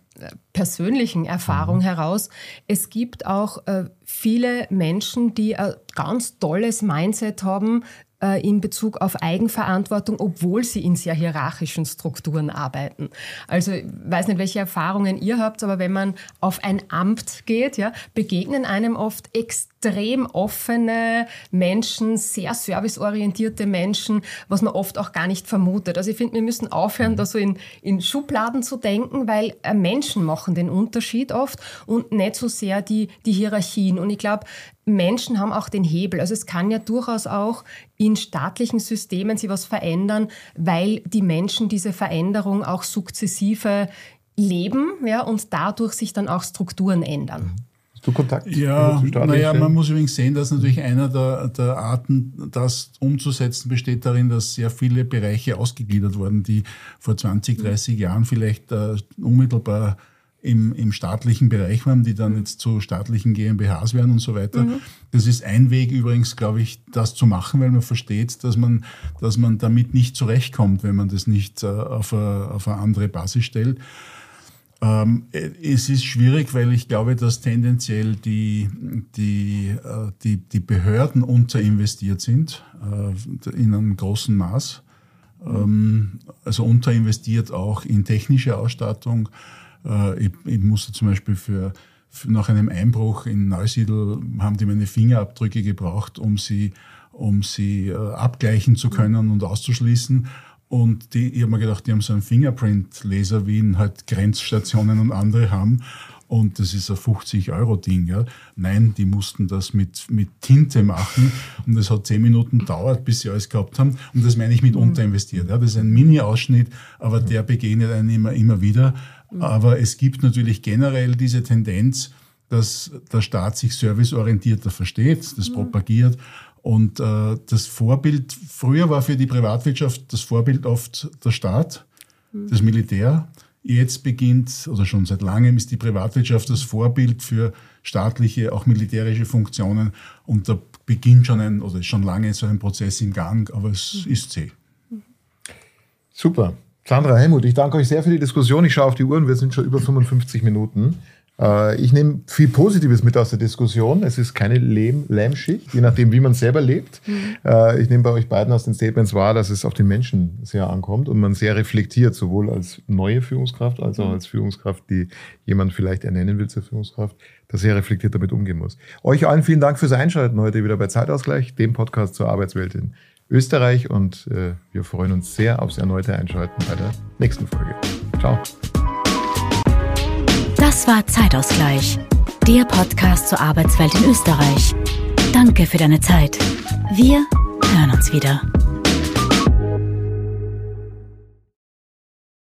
persönlichen Erfahrung mhm. heraus, es gibt auch äh, viele Menschen, die ein ganz tolles Mindset haben, in Bezug auf Eigenverantwortung, obwohl sie in sehr hierarchischen Strukturen arbeiten. Also ich weiß nicht, welche Erfahrungen ihr habt, aber wenn man auf ein Amt geht, ja, begegnen einem oft extrem offene Menschen, sehr serviceorientierte Menschen, was man oft auch gar nicht vermutet. Also ich finde, wir müssen aufhören, da so in, in Schubladen zu denken, weil äh, Menschen machen den Unterschied oft und nicht so sehr die, die Hierarchien. Und ich glaube, Menschen haben auch den Hebel. Also es kann ja durchaus auch in staatlichen Systemen sich was verändern, weil die Menschen diese Veränderung auch sukzessive leben ja, und dadurch sich dann auch Strukturen ändern. Hast du Kontakt? Ja, naja, man muss übrigens sehen, dass natürlich einer der, der Arten, das umzusetzen, besteht darin, dass sehr viele Bereiche ausgegliedert wurden, die vor 20, 30 Jahren vielleicht äh, unmittelbar im, im staatlichen Bereich waren, die dann jetzt zu staatlichen GmbHs werden und so weiter. Mhm. Das ist ein Weg übrigens, glaube ich, das zu machen, weil man versteht, dass man, dass man damit nicht zurechtkommt, wenn man das nicht äh, auf, eine, auf eine andere Basis stellt. Ähm, es ist schwierig, weil ich glaube, dass tendenziell die, die, äh, die, die Behörden unterinvestiert sind äh, in einem großen Maß. Ähm, also unterinvestiert auch in technische Ausstattung, äh, ich, ich musste zum Beispiel für, für, nach einem Einbruch in Neusiedl haben die meine Fingerabdrücke gebraucht, um sie, um sie äh, abgleichen zu können und auszuschließen. Und die, ich habe mir gedacht, die haben so einen Fingerprint-Laser, wie ihn halt Grenzstationen und andere haben. Und das ist ein 50-Euro-Ding. Ja. Nein, die mussten das mit, mit Tinte machen. Und es hat zehn Minuten gedauert, bis sie alles gehabt haben. Und das meine ich mit mhm. unterinvestiert. Ja. Das ist ein Mini-Ausschnitt, aber der begegnet einem immer, immer wieder. Aber es gibt natürlich generell diese Tendenz, dass der Staat sich serviceorientierter versteht, das propagiert. Und äh, das Vorbild, früher war für die Privatwirtschaft das Vorbild oft der Staat, das Militär. Jetzt beginnt, oder schon seit langem ist die Privatwirtschaft das Vorbild für staatliche, auch militärische Funktionen. Und da beginnt schon ein, oder ist schon lange so ein Prozess im Gang, aber es ist zäh. Super. Sandra Helmut, ich danke euch sehr für die Diskussion. Ich schaue auf die Uhren, wir sind schon über 55 Minuten. Äh, ich nehme viel Positives mit aus der Diskussion. Es ist keine Lehm Lähmschicht, je nachdem, wie man selber lebt. Mhm. Äh, ich nehme bei euch beiden aus den Statements wahr, dass es auf den Menschen sehr ankommt und man sehr reflektiert, sowohl als neue Führungskraft als auch mhm. als Führungskraft, die jemand vielleicht ernennen will zur Führungskraft, dass sehr reflektiert damit umgehen muss. Euch allen vielen Dank fürs Einschalten heute wieder bei Zeitausgleich, dem Podcast zur Arbeitswelt in Österreich und äh, wir freuen uns sehr aufs erneute Einschalten bei der nächsten Folge. Ciao. Das war Zeitausgleich, der Podcast zur Arbeitswelt in Österreich. Danke für deine Zeit. Wir hören uns wieder.